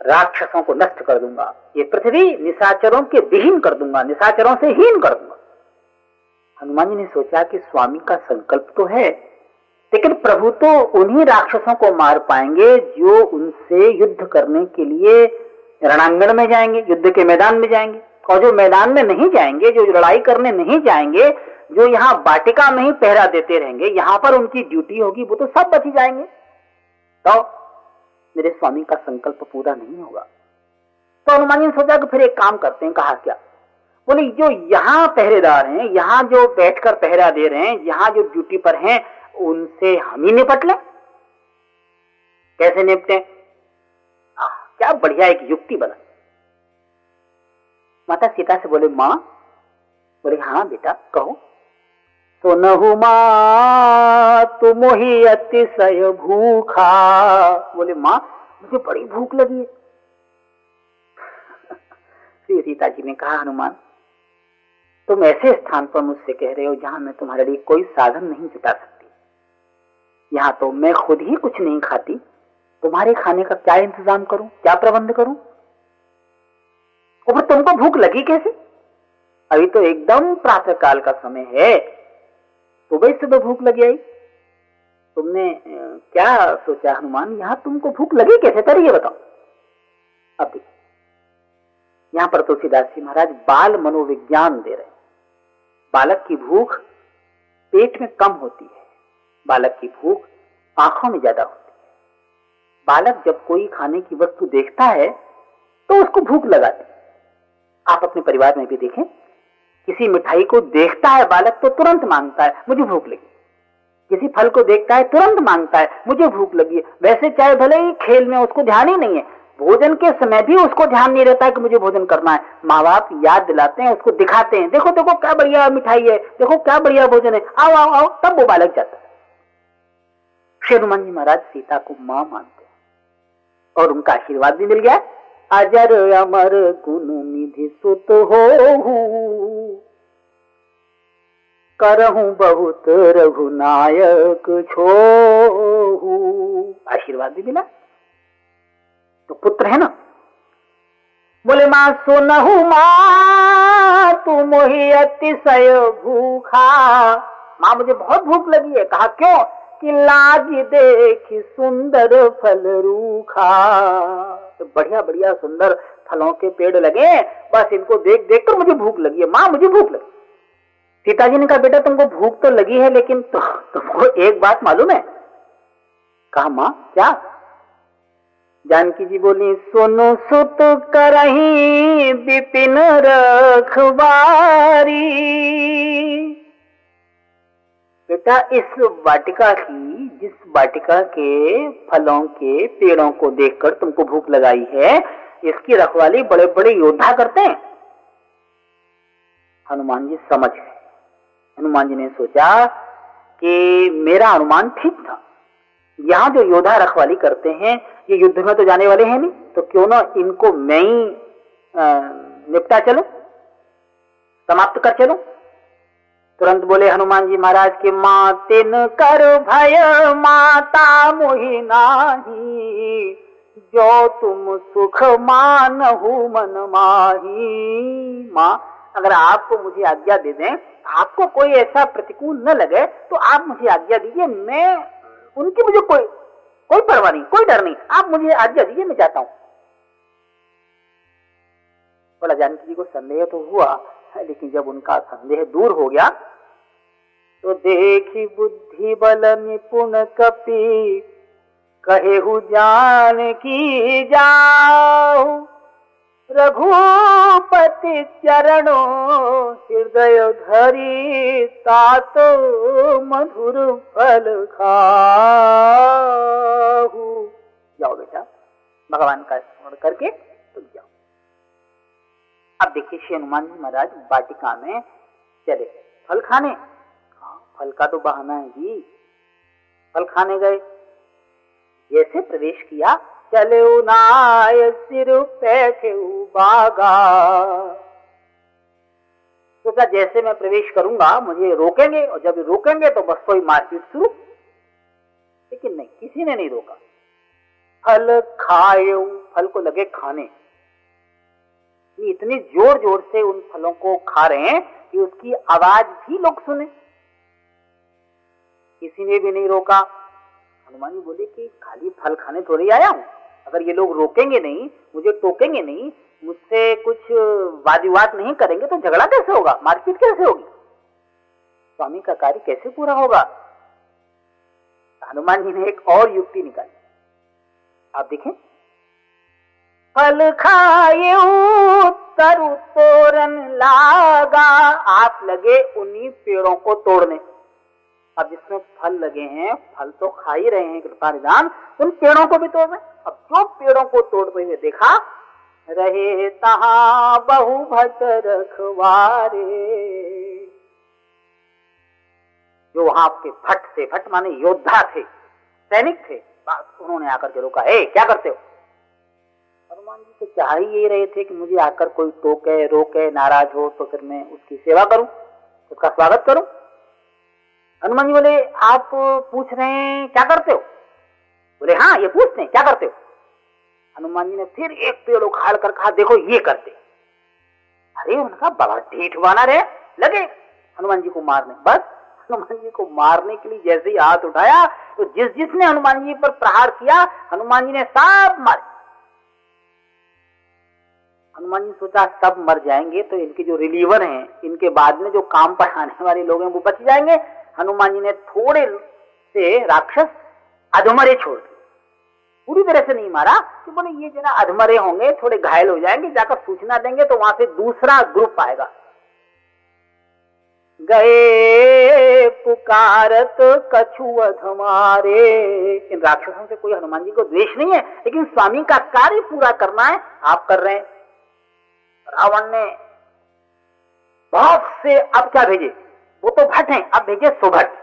राक्षसों को नष्ट कर दूँगा। ये पृथ्वी निशाचरों के विहीन कर दूँगा, निशाचरों से हीन कर दूँगा। हनुमान जी ने सोचा कि स्वामी का संकल्प तो है, लेकिन प्रभु तो उन्हीं राक्षसों को मार पाएँगे जो उनसे युद्ध करने के लिए रणांगण में जाएँगे, युद्ध के मैदान में जाएँगे। और जो मैदान में नहीं जाएँगे, जो लड़ाई करने नहीं जाएँगे, जो यहाँ बाटिका में ही पहरा देते रहेंगे, यहाँ पर उनकी ड्यूटी होगी, वो तो सब बची जाएँगे। तो मेरे स्वामी का संकल्प पूरा नहीं होगा। तो हनुमान ने सोचा कि फिर एक काम करते हैं, कहा क्या? बोले, जो यहाँ पहरेदार हैं, यहाँ जो बैठकर पहरा दे रहे हैं, यहाँ जो ड्यूटी पर हैं, उनसे हम ही निपट लें? कैसे निपटे? क्या बढ़िया एक युक्ति बना। माता सीता से बोले, माँ? बोले हाँ बेटा, कहो। सुनहु माँ तुम ही अतिशय भूखा। बोले, माँ, मुझे बड़ी भूख लगी है। श्री सीता जी ने कहा, हनुमान, तुम ऐसे स्थान पर मुझसे कह रहे हो जहाँ मैं तुम्हारे लिए कोई साधन नहीं जुटा सकती। यहाँ तो मैं खुद ही कुछ नहीं खाती। तुम्हारे खाने का क्या इंतज़ाम करूँ? क्या प्रबंध करूँ? और तुमको भूख लगी कैसे? अभी तो एकदम प्रातः काल का समय है। सुबह सुबह भूख लगी आई। तुमने क्या सोचा हनुमान? यहाँ तुमको भूख लगी कैसे? तर ये बताओ। अब देखिए यहाँ पर तुलसीदास जी महाराज बाल मनोविज्ञान दे रहे बालक की भूख पेट में कम होती है। बालक की भूख आँखों में ज़्यादा होती है। बालक जब कोई खाने की वस्तु देखता है तो उसको भूख लगाती आप अपने परिवार में भी देखें, किसी मिठाई को देखता है बालक तो तुरंत माँगता है, मुझे भूख लगी। किसी फल को देखता है, तुरंत माँगता है, मुझे भूख लगी है। वैसे चाहे भले ही खेल में उसको ध्यान ही नहीं है, भोजन के समय भी उसको ध्यान नहीं रहता है कि मुझे भोजन करना है। माँ बाप याद दिलाते हैं, उसको दिखाते हैं, देखो देखो, क्या बढ़िया मिठाई है, देखो, क्या बढ़िया भोजन है, आओ आओ आओ, तब वो बालक जाता है। श्री हनुमान जी महाराज सीता को माँ मानते हैं और उनका आशीर्वाद भी मिल गया। अजर अमर गुण निधि सुत हो करहू बहुत रघुनायक छो आशीर्वाद भी मिला तो पुत्र है ना? बोले, माँ, सुनहु माँ तू मोहि अतिशय भूखा। माँ, मुझे बहुत भूख लगी है। कहा, क्यों? कि लाज देख सुंदर फल रूखा। तो बढ़िया बढ़िया सुंदर फलों के पेड़ लगे बस इनको देख देख कर मुझे भूख लगी है। माँ, मुझे भूख लगी। सीताजी ने कहा बेटा तुमको भूख तो लगी है लेकिन तो, तुमको एक बात मालूम है? कहा माँ क्या? जानकी जी बोली सोनो सुत करही विपिन रखवारी। बेटा इस वाटिका की जिस वाटिका के फलों के पेड़ों को देखकर तुमको भूख लगाई है इसकी रखवाली बड़े बड़े योद्धा करते हैं। हनुमान जी समझ गए। हनुमान जी ने सोचा कि मेरा अनुमान ठीक था। यहाँ जो योद्धा रखवाली करते हैं, ये युद्ध में तो जाने वाले हैं नहीं तो क्यों ना इनको मैं ही निपटा चलो, समाप्त कर चलो? तुरंत बोले हनुमान जी महाराज के माँ तिन कर भय, माता मोहि नाही, जो तुम सुख मान मन माही, माँ अगर आपको मुझे आज्ञा दे दें, आपको कोई ऐसा प्रतिकूल न लगे तो आप मुझे आज्ञा दीजिए, मैं उनकी मुझे कोई कोई परवाह नहीं, कोई डर नहीं, आप मुझे आज्ञा दीजिए, मैं चाहता हूँ। बोला, जानकी जी को संदेह तो हुआ, लेकिन जब उनका संदेह दूर हो गया तो देखी बुद्धि बल निपुण कपी, कहे हु जान की जाओ रघुपति चरणों हृदय धरी तात मधुर फल खाहू जाओ बेटा, भगवान का स्मरण करके तुम जाओ। अब देखिए श्री हनुमान जी महाराज, वाटिका में चले फल खाने? हाँ फल का तो बहाना है जी। फल खाने गए। जैसे प्रवेश किया चले नाय सिर पैठे बागा। तो जैसे मैं प्रवेश करूँगा, मुझे रोकेंगे, और जब रोकेंगे तो बस कोई मारपीट शुरू। लेकिन नहीं, किसी ने नहीं रोका। फल खाए, फल को लगे खाने। इतनी ज़ोर ज़ोर से उन फलों को खा रहे हैं कि उसकी आवाज़ भी लोग सुने। किसी ने भी नहीं रोका। हनुमान जी बोले कि खाली फल खाने थोड़ी आया हूँ। अगर ये लोग रोकेंगे नहीं, मुझे टोकेंगे नहीं, मुझसे कुछ वाद विवाद नहीं करेंगे तो झगड़ा कैसे होगा? मारपीट कैसे होगी? स्वामी का कार्य कैसे पूरा होगा? हनुमान जी ने एक और युक्ति निकाली। आप देखें। फल खाए तरु तोरन लागा आप लगे उन्हीं पेड़ों को तोड़ने। अब जिसमें फल लगे हैं, फल तो खा ही रहे हैं, कृपा निदान। उन पेड़ों को भी तोड़ रहे अब जो पेड़ों को तोड़ते हुए देखा रहे तहा बहु भट रखवारे। जो वहाँ आपके भट्ट थे भट्ट, माने योद्धा थे, सैनिक थे उन्होंने आकर के रोका ए क्या करते हो? हनुमान जी तो चाह ही यही रहे थे कि मुझे आकर कोई टोके, रोके, नाराज़ हो तो फिर मैं उसकी सेवा करूँ, उसका स्वागत करूँ। हनुमान जी बोले, आप पूछ रहे हैं, क्या करते हो? बोले हाँ ये पूछते हैं, क्या करते हो? हनुमान जी ने फिर एक पेड़ उखाड़ कर कहा, देखो, ये करते अरे, उनका बड़ा ढीठ बना रहे, लगे। हनुमान जी को मारने, बस। हनुमान जी को मारने के लिए जैसे ही हाथ उठाया तो जिस जिसने हनुमान जी पर प्रहार किया, हनुमान जी ने सब मारे। हनुमान जी सोचा, सब मर जाएँगे तो इनके जो रिलीवर हैं, इनके बाद में जो काम पर आने वाले लोग हैं, वो बच जाएँगे। हनुमान जी ने थोड़े से राक्षस अधमरे छोड़ दिए। पूरी तरह से नहीं मारा कि बोले, ये जरा अधमरे होंगे, थोड़े घायल हो जाएँगे, जाकर सूचना देंगे तो वहाँ से दूसरा ग्रुप आएगा। गए पुकारत कछुअध मारे इन राक्षसों से कोई हनुमान जी को द्वेष नहीं है, लेकिन स्वामी का कार्य पूरा करना है, आप कर रहे हैं। रावण ने बहुत से अब क्या भेजे? वो तो भट्ट हैं। अब भेजे सुभट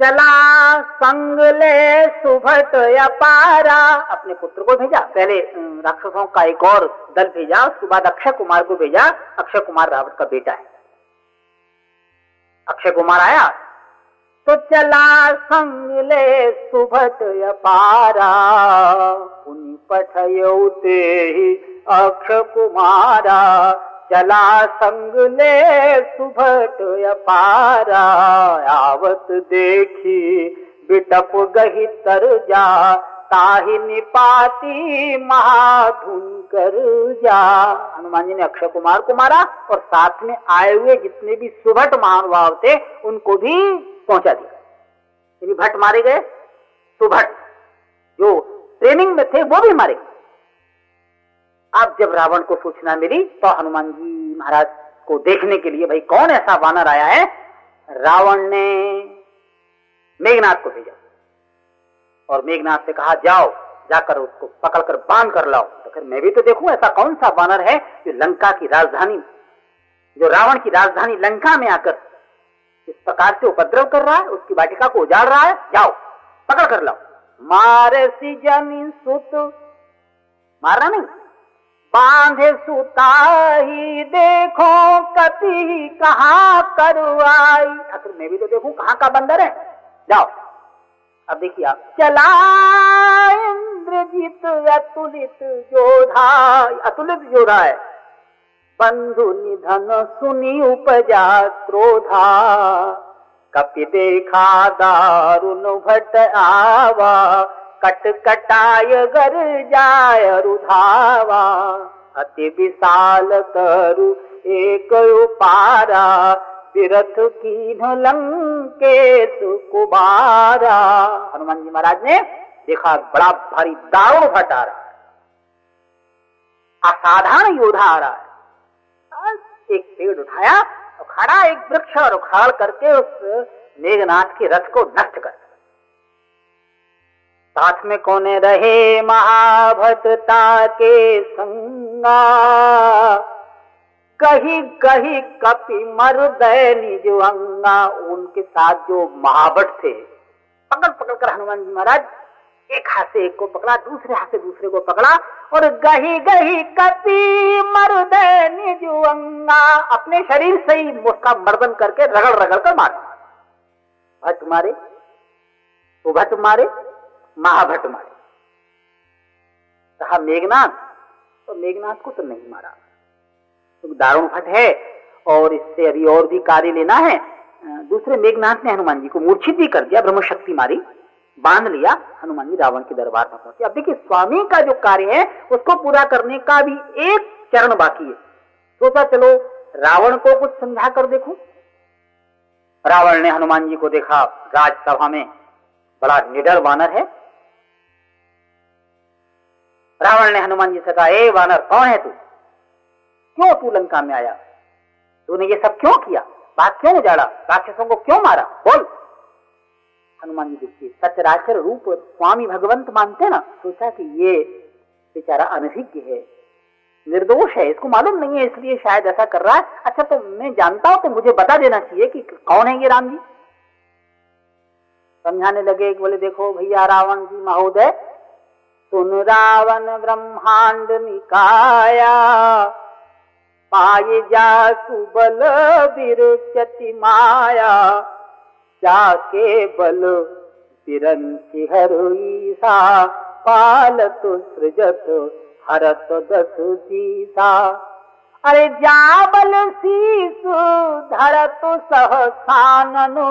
चला संग ले सुभट अपारा। अपने पुत्र को भेजा। पहले राक्षसों का एक और दल भेजा। उसके बाद अक्षय कुमार को भेजा। अक्षय कुमार रावत का बेटा है। अक्षय कुमार आया। तो चला संग ले सुभट अपारा। पुनि पठयोते ही अक्षय कुमारा। चला संग ले सुभट अपारा, आवत देखी, बिटप गही तर जा, ताहि निपाती महाधुन कर जा। हनुमान जी ने अक्षय कुमार को मारा और साथ में आए हुए जितने भी सुभट महानुभाव थे, उनको भी पहुँचा दिया। भट्ट मारे गए, सुभट, जो ट्रेनिंग में थे, वो भी मारे गए। अब जब रावण को सूचना मिली तो हनुमान जी महाराज को देखने के लिए, भाई, कौन ऐसा वानर आया है? रावण ने मेघनाथ को भेजा। और मेघनाथ से कहा, जाओ, जाकर उसको पकड़कर बाँध कर लाओ। तो फिर मैं भी तो देखूँ, ऐसा कौन सा वानर है जो लंका की राजधानी, जो रावण की राजधानी लंका में आकर इस प्रकार से उपद्रव कर रहा है, उसकी वाटिका को उजाड़ रहा है? जाओ, पकड़ कर लाओ। मारे सी जनी सुत, मारना नहीं। बांधे सुता ही देखो कति कहा करवाई। आखिर मैं भी तो देखूँ कहाँ का बंदर है। जाओ। अब देखिए आप। चला इंद्रजीत अतुलित जोधा। अतुलित जोधा है। बंधु निधन सुनी उपजा क्रोधा। कपि देखा दारुण भट आवा। कट कटाय गर जाय रुधावा। अति विशाल करु एक पारा तीरथ की लंकेश कुबारा। हनुमान जी महाराज ने देखा बड़ा भारी दारुण भट आ रहा है असाधारण योद्धा आ रहा है एक पेड़ उठाया तो खड़ा एक वृक्ष और उखाड़ करके उस मेघनाथ के रथ को नष्ट कर साथ में कौन रहे महाभटता के संगा? कही कही कपि मर निज अंगा, उनके साथ जो महाभट थे। पकड़ पकड़ कर हनुमान जी महाराज, एक हाथ से एक को पकड़ा, दूसरे हाथ से दूसरे को पकड़ा, और गही गही कपि मर निज अंगा। अपने शरीर से ही उसका मर्दन करके रगड़ रगड़ कर मारे। भट्ट मारे तो भट मारे महाभट मारे। कहा, मेघनाथ? तो मेघनाथ को तो नहीं मारा। तो दारुण भट्ट है, और इससे अभी और भी कार्य लेना है। दूसरे मेघनाथ ने हनुमान जी को मूर्छित भी कर दिया ब्रह्म शक्ति मारी, बाँध लिया, हनुमान जी रावण के दरबार पर पहुँचे। अब देखिए, स्वामी का जो कार्य है, उसको पूरा करने का भी एक चरण बाकी है। सोचा तो चलो, रावण को कुछ समझा कर देखो। रावण ने हनुमान जी को देखा, राजसभा में बड़ा निडर वानर है। रावण ने हनुमान जी से कहा, ए वानर, कौन है तू? क्यों तू लंका में आया? तूने ये सब क्यों किया? बात क्यों उजाड़ा? राक्षसों को क्यों मारा? बोल। हनुमान जी देखिए सचराचर रूप स्वामी भगवंत मानते ना, सोचा कि ये बेचारा अनभिज्ञ है, निर्दोष है, इसको मालूम नहीं है, इसलिए शायद ऐसा कर रहा है। अच्छा तो मैं जानता हूँ तो मुझे बता देना चाहिए कि कौन है ये राम जी। समझाने लगे बोले, देखो भैया, रावण जी, महोदय सुन रावण ब्रह्मांड निकाया पाए जा सुबल बिरुचति माया। जाके बल बिरंची हरुईसा पालत सृजत हरत दस सीसा। अरे जा बल शीस धरत सहसाननु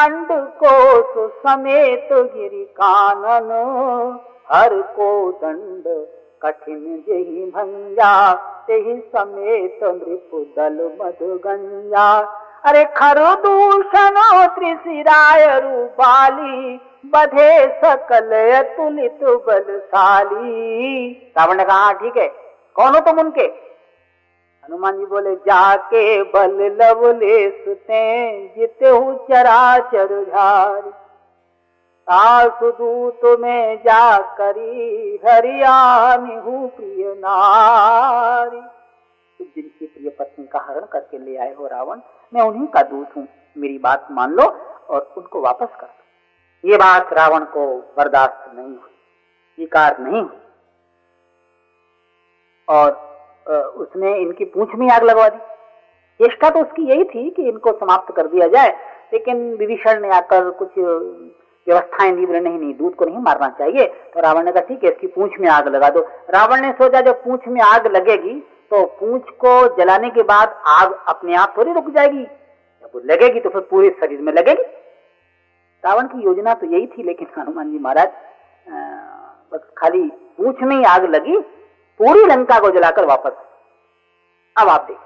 अंड को समेत गिरी कानन हर को दंड कठिन जही भंजा तेहि समेत नृप दल मध गंजा अरे खरो दूषण त्रिशिराय रूपाली बधे सकल तुलित बलशाली। रावण ने कहा हाँ, ठीक है कौन हो तुम उनके? हनुमान जी बोले जाके बल लवले सुते जिते हूँ चराचर झारी। सासुदूत में जा करी हरियाणी हूँ प्रिय नारी। जिनकी प्रिय पत्नी का हरण करके ले आए हो रावण, मैं उन्हीं का दूत हूँ। मेरी बात मान लो और उनको वापस कर दो। ये बात रावण को बर्दाश्त नहीं हुई, स्वीकार नहीं हुई। और उसने इनकी पूछ में आग लगवा दी। चेष्टा तो उसकी यही थी कि इनको समाप्त कर दिया जाए, लेकिन विभीषण ने आकर कुछ व्यवस्थाएँ बोले, नहीं नहीं, दूध को नहीं मारना चाहिए। तो रावण ने कहा, ठीक है, इसकी पूंछ में आग लगा दो। रावण ने सोचा, जब पूंछ में आग लगेगी तो पूंछ को जलाने के बाद आग अपने आप थोड़ी रुक जाएगी। जब लगेगी तो फिर पूरे शरीर में लगेगी। रावण की योजना तो यही थी, लेकिन हनुमान जी महाराज बस खाली पूछ में ही आग लगी, पूरी लंका को जलाकर वापस। अब आप देख,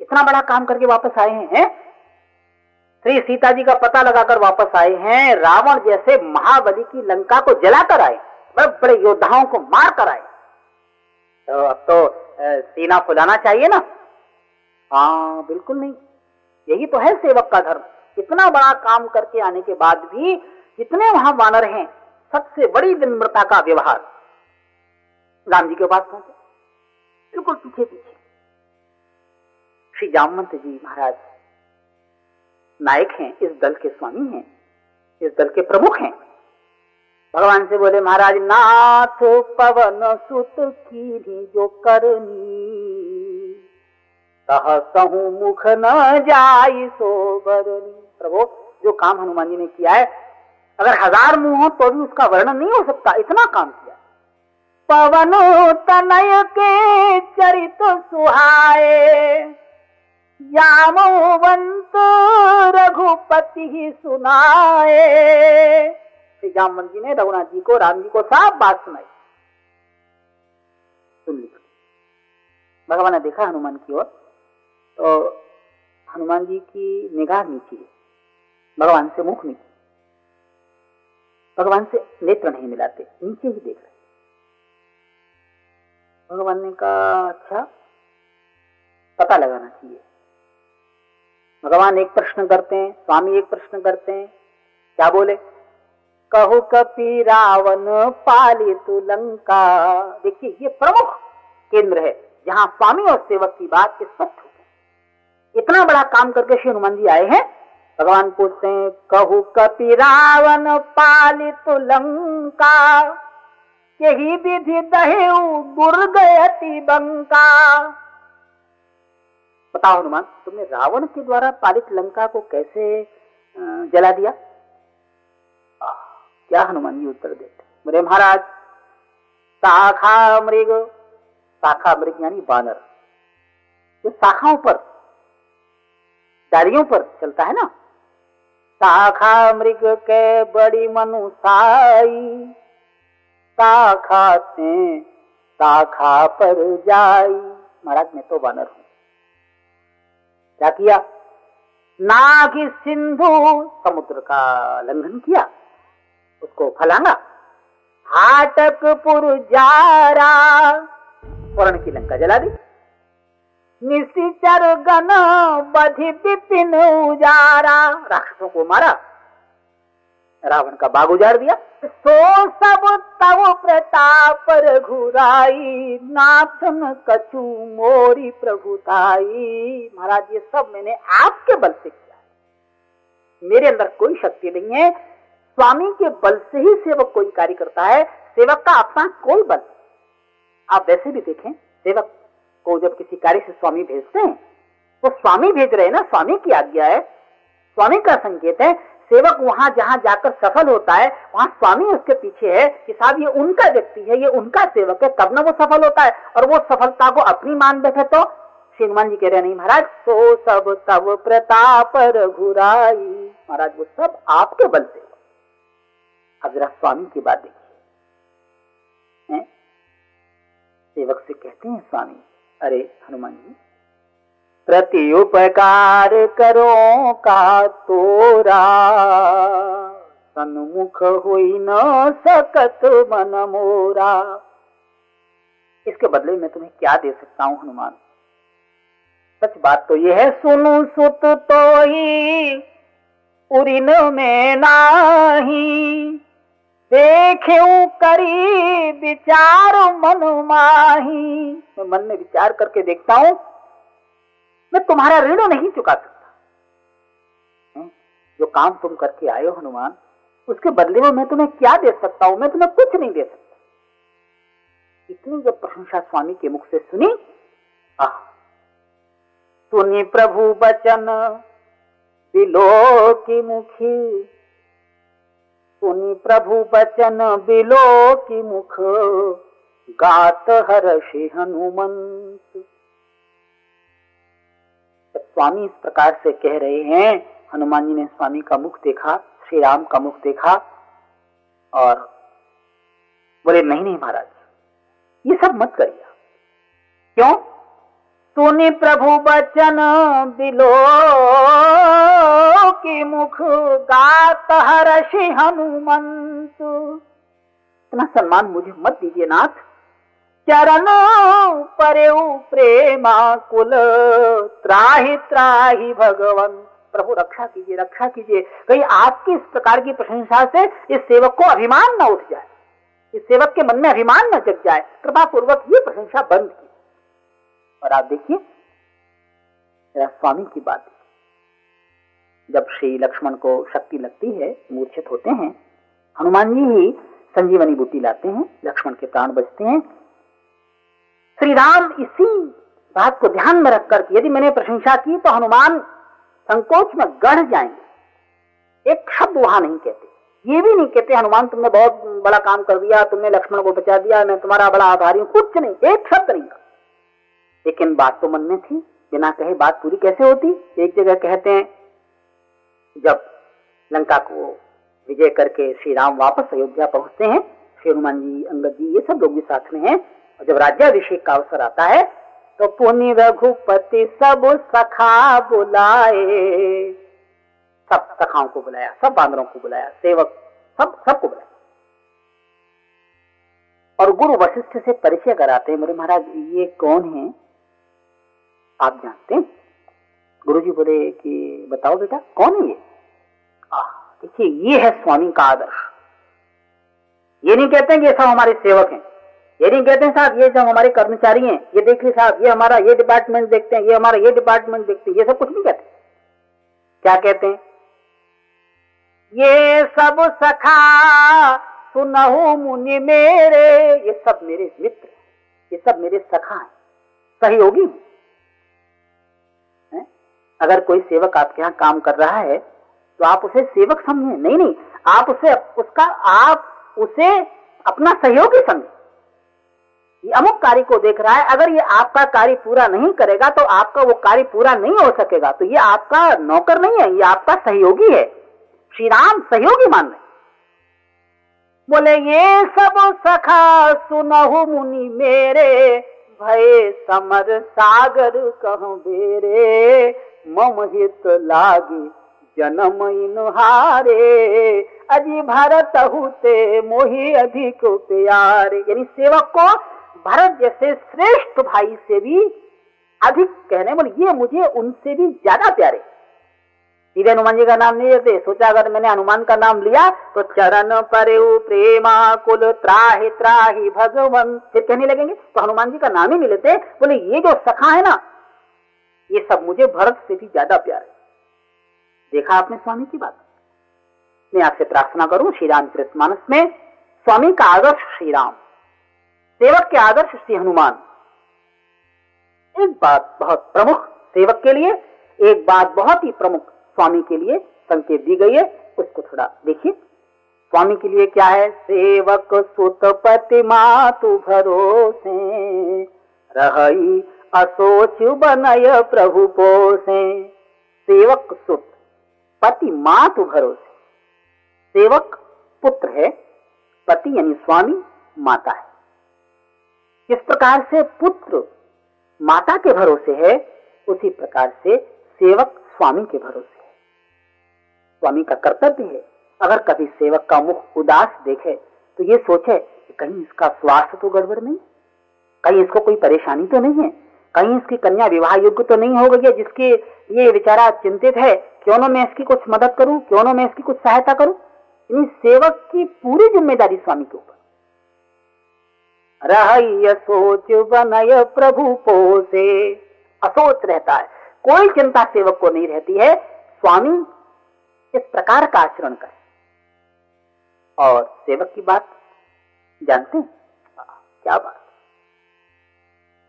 इतना बड़ा काम करके वापस आए हैं? श्री सीता जी का पता लगाकर वापस आए हैं, रावण जैसे महाबली की लंका को जलाकर आए बड़े बड़े योद्धाओं को मार कर आए। तो अब तो सीना फुलाना चाहिए ना? हाँ बिल्कुल नहीं। यही तो है सेवक का धर्म। इतना बड़ा काम करके आने के बाद भी जितने वहाँ वानर हैं, सबसे बड़ी विनम्रता का व्यवहार। राम जी के पास पहुँचे। बिल्कुल पीछे पीछे श्री जामवंत जी महाराज नायक हैं, इस दल के स्वामी हैं, इस दल के प्रमुख हैं। भगवान से बोले, महाराज, नाथ पवन सुत की जो करनी। मुख न जाई सो बरनी। प्रभु, जो काम हनुमान जी ने किया है, अगर हज़ार मुँह हो तो भी उसका वर्णन नहीं हो सकता, इतना काम किया। पवन तनय के चरित सुहाए जामवंत रघुपति ही सुनाए। श्री जामवन जी ने रघुनाथ जी को, राम जी को साफ़ बात सुनाई। सुन ली। भगवान ने देखा हनुमान की ओर तो हनुमान जी की निगाह नीचे भगवान से मुख नीचे भगवान से नेत्र नहीं मिलाते, नीचे ही देख रहे भगवान ने कहा अच्छा पता लगाना चाहिए। भगवान एक प्रश्न करते हैं, स्वामी एक प्रश्न करते हैं। क्या बोले? कहु कपि रावण पालित लंका। देखिए, ये प्रमुख केंद्र है, जहाँ स्वामी और सेवक की बात स्पष्ट हो। इतना बड़ा काम करके श्री हनुमान जी आए हैं। भगवान पूछते हैं, कहु कपि रावण पालित लंका? यही विधि दहे दुर्गयति बंका। बताओ हनुमान तुमने रावण के द्वारा पालित लंका को कैसे जला दिया? आ, क्या हनुमान जी उत्तर देते? बोले महाराज शाखा मृग शाखा मृग यानी बानर जो शाखाओं पर डालियों पर चलता है ना? शाखा मृग के बड़ी मनुसाई शाखा से शाखा पर जाई। महाराज मैं तो बानर हूँ। क्या किया? नाग सिंधु समुद्र का लंघन किया। उसको फलांगा। हाटकपुर जारा वर्ण की लंका जला दी। निशिचर गण बधि विपिन उजारा। राक्षसों को मारा। रावण का बाग उजाड़ दिया। सो सब तव प्रताप घुराई नाथन कछु मोरी प्रभुताई। महाराज, ये सब मैंने आपके बल से किया मेरे अंदर कोई शक्ति नहीं है। स्वामी के बल से ही सेवक कोई कार्य करता है। सेवक का अपना कोई बल आप वैसे भी देखें, सेवक को जब किसी कार्य से स्वामी भेजते हैं तो स्वामी भेज रहे हैं ना, स्वामी की आज्ञा है। स्वामी का संकेत है सेवक वहाँ जहाँ जाकर सफल होता है, वहाँ स्वामी उसके पीछे है कि साहब ये उनका व्यक्ति है, ये उनका सेवक है, तब ना वो सफल होता है। और वो सफलता को अपनी मान बैठे तो श्री हनुमान जी कह रहे नहीं महाराज, सो सब तब प्रताप घुराई महाराज, वो सब आपके बल से अब जरा स्वामी की बात देखिए। सेवक से कहते हैं स्वामी, अरे हनुमान जी प्रति उपकार करो का तोरा। सन्मुख हुई न सकत मन मोरा। इसके बदले में तुम्हें क्या दे सकता हूँ, हनुमान? सच बात तो यह है, सुनु सुत तो ही उरिन में नाही। देखे करी विचार मन माही। मैं मन में विचार करके देखता हूँ मैं तुम्हारा ऋण नहीं चुका सकता। जो काम तुम करके आए हो, हनुमान, उसके बदले में मैं तुम्हें क्या दे सकता हूँ? मैं तुम्हें कुछ नहीं दे सकता। इतनी जब प्रशंसा स्वामी के मुख से सुनी, आह! सुनी प्रभु बचन बिलो की मुखी। सुनी प्रभु बचन बिलो की मुख। गात हर्षि हनुमंत। स्वामी इस प्रकार से कह रहे हैं, हनुमान जी ने स्वामी का मुख देखा, श्री राम का मुख देखा और बोले, नहीं नहीं महाराज, ये सब मत करिए। क्यों? सुनि प्रभु बचन बिलो की मुख गात हर्षि हनुमंत। इतना सम्मान मुझे मत दीजिए नाथ। चरण पर प्रेमा कुल त्राही त्राही भगवन। प्रभु, रक्षा कीजिए रक्षा कीजिए। कहीं आपकी इस प्रकार की प्रशंसा से इस सेवक को अभिमान न उठ जाए। इस सेवक के मन में अभिमान न जग जाए। कृपा पूर्वक ये प्रशंसा बंद की और आप देखिए स्वामी की बात जब श्री लक्ष्मण को शक्ति लगती है, मूर्छित होते हैं, हनुमान जी ही संजीवनी बूटी लाते हैं, लक्ष्मण के प्राण बचते हैं श्री राम इसी बात को ध्यान में रखकर यदि मैंने प्रशंसा की तो हनुमान संकोच में गढ़ जाएँगे। एक शब्द वहाँ नहीं कहते। ये भी नहीं कहते, हनुमान तुमने बहुत बड़ा काम कर दिया, तुमने लक्ष्मण को बचा दिया, मैं तुम्हारा बड़ा आभारी हूँ। कुछ नहीं, एक शब्द नहीं लेकिन बात तो मन में थी, बिना कहे बात पूरी कैसे होती? एक जगह कहते हैं, जब लंका को विजय करके श्री राम वापस अयोध्या पहुँचते हैं श्री हनुमान जी, अंगद जी, ये सब लोग भी साथ में हैं। जब राज्याभिषेक का अवसर आता है तो पुनि रघुपति सब सखा बुलाए। सब सखाओं को बुलाया, सब बांदरों को बुलाया, सेवक, सब, सबको बुलाया। और गुरु वशिष्ठ से परिचय कराते हैं मेरे महाराज, ये कौन है? आप जानते हैं? गुरु जी बोले कि, बताओ बेटा, कौन है ये? देखिए, ये है स्वामी का आदर्श। ये नहीं कहते कि सब हमारे सेवक हैं। ये नहीं कहते हैं साहब, ये जो हमारे कर्मचारी हैं, ये देख ली साहब, ये हमारा, ये डिपार्टमेंट देखते हैं, ये हमारा, ये डिपार्टमेंट देखते हैं, ये सब कुछ नहीं कहते। क्या कहते हैं? ये सब सखा, सुनहु मुनि मेरे, ये सब मेरे मित्र ये सब मेरे सखा हैं। सहयोगी अगर कोई सेवक आपके यहाँ काम कर रहा है तो आप उसे सेवक समझे। नहीं नहीं, आप उसे, उसका, आप उसे अपना सहयोगी समझे। अमुक कार्य को देख रहा है, अगर ये आपका कार्य पूरा नहीं करेगा तो आपका वो कार्य पूरा नहीं हो सकेगा। तो ये आपका नौकर नहीं है, ये आपका सहयोगी है। श्री राम सहयोगी मान रहे बोले, ये सब सखा सुनहु मुनि मेरे, भय समर सागर कह बेरे, मम हित लागे जन्म हारे अजी भारत हुते मोही अधिक प्यारे। यानी सेवक को भारत जैसे श्रेष्ठ भाई से भी अधिक कहने बोले, ये मुझे उनसे भी ज़्यादा प्यारे। सीधे हनुमान जी का नाम नहीं लेते, सोचा अगर मैंने हनुमान का नाम लिया तो चरण पर प्रेमा कुल त्राही त्राही भगवन। फिर कहने लगेंगे तो हनुमान जी का नाम ही नहीं लेते? बोले, ये जो सखा है ना, ये सब मुझे भरत से भी ज़्यादा प्यार। है देखा आपने स्वामी की बात? मैं आपसे प्रार्थना करूँ श्री राम कृष्ण मानस में, स्वामी का आदर्श श्री राम सेवक के आदर्श श्री हनुमान। एक बात बहुत प्रमुख सेवक के लिए, एक बात बहुत ही प्रमुख स्वामी के लिए संकेत दी गई है, उसको थोड़ा देखिए। स्वामी के लिए क्या है? सेवक सुत पति मातु भरोसे रही असोच बनय प्रभु पोसे। सेवक सुत पति माँ तो भरोसे। सेवक पुत्र है, पति यानी स्वामी, माता है। जिस प्रकार से पुत्र माता के भरोसे है, उसी प्रकार से सेवक स्वामी के भरोसे है। स्वामी का कर्तव्य है, अगर कभी सेवक का मुख उदास देखे तो ये सोचे कि कहीं इसका स्वास्थ्य तो गड़बड़ नहीं कहीं इसको कोई परेशानी तो नहीं है, कहीं इसकी कन्या विवाह योग्य तो नहीं हो गई है जिसके ये बेचारा चिंतित है, क्यों ना मैं इसकी कुछ मदद करूँ, क्यों ना मैं इसकी कुछ सहायता करूँ। यानी सेवक की पूरी ज़िम्मेदारी स्वामी के ऊपर। रह सोच बनय प्रभु पोसे। असोच रहता है। कोई चिंता सेवक को नहीं रहती है। स्वामी, इस प्रकार का आचरण करे। और सेवक की बात जानते हैं? क्या बात?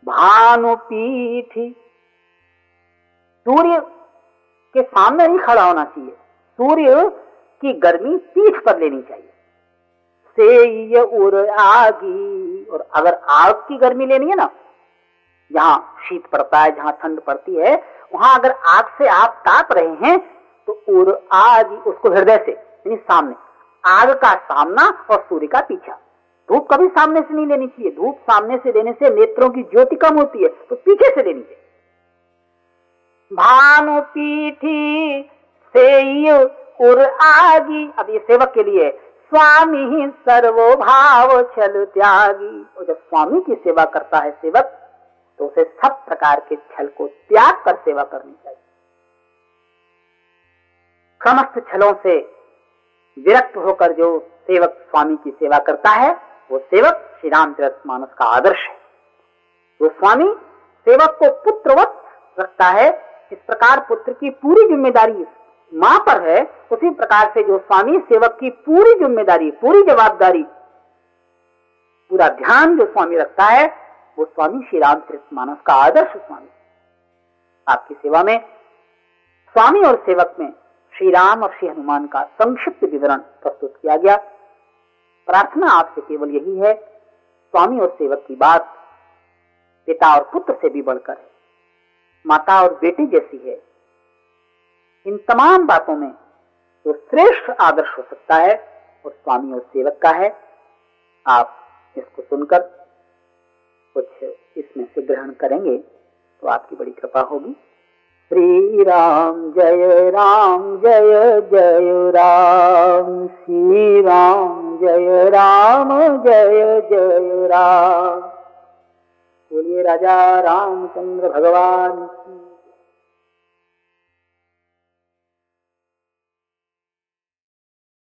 भानुपीठ, सूर्य के सामने नहीं खड़ा होना चाहिए। सूर्य की गर्मी पीठ पर लेनी चाहिए। से उर आगी। और अगर आग की गर्मी लेनी है ना, जहाँ शीत पड़ता है, जहाँ ठंड पड़ती है, वहाँ अगर आग से आप ताप रहे हैं तो उर आगी उसको हृदय से, यानी सामने। आग का सामना और सूर्य का पीछा। धूप कभी सामने से नहीं लेनी चाहिए। धूप सामने से लेने से नेत्रों की ज्योति कम होती है तो पीछे से लेनी चाहिए। भानु पीठी से उर आगी। अब ये सेवक के लिए स्वामी ही सर्वोभाव छल त्यागी। और जब स्वामी की सेवा करता है सेवक तो उसे सब प्रकार के छल को त्याग कर सेवा करनी चाहिए। समस्त छलों से विरक्त होकर जो सेवक स्वामी की सेवा करता है, वो सेवक श्री रामचरित मानस का आदर्श है। वो स्वामी सेवक को पुत्रवत रखता है। इस प्रकार पुत्र की पूरी ज़िम्मेदारी माँ पर है, उसी प्रकार से जो स्वामी सेवक की पूरी ज़िम्मेदारी, पूरी जवाबदारी, पूरा ध्यान जो स्वामी रखता है, वो स्वामी श्री रामचरित मानस का आदर्श स्वामी। आपकी सेवा में, स्वामी और सेवक में श्री राम और श्री हनुमान का संक्षिप्त विवरण प्रस्तुत किया गया। प्रार्थना आपसे केवल यही है, स्वामी और सेवक की बात पिता और पुत्र से भी बढ़कर माता और बेटी जैसी है। इन तमाम बातों में जो श्रेष्ठ आदर्श हो सकता है वो स्वामी और सेवक का है, आप इसको सुनकर कुछ इसमें से ग्रहण करेंगे तो आपकी बड़ी कृपा होगी। श्री राम जय राम जय जय राम श्री राम जय राम जय जय राम। बोलिए राजा रामचंद्र भगवान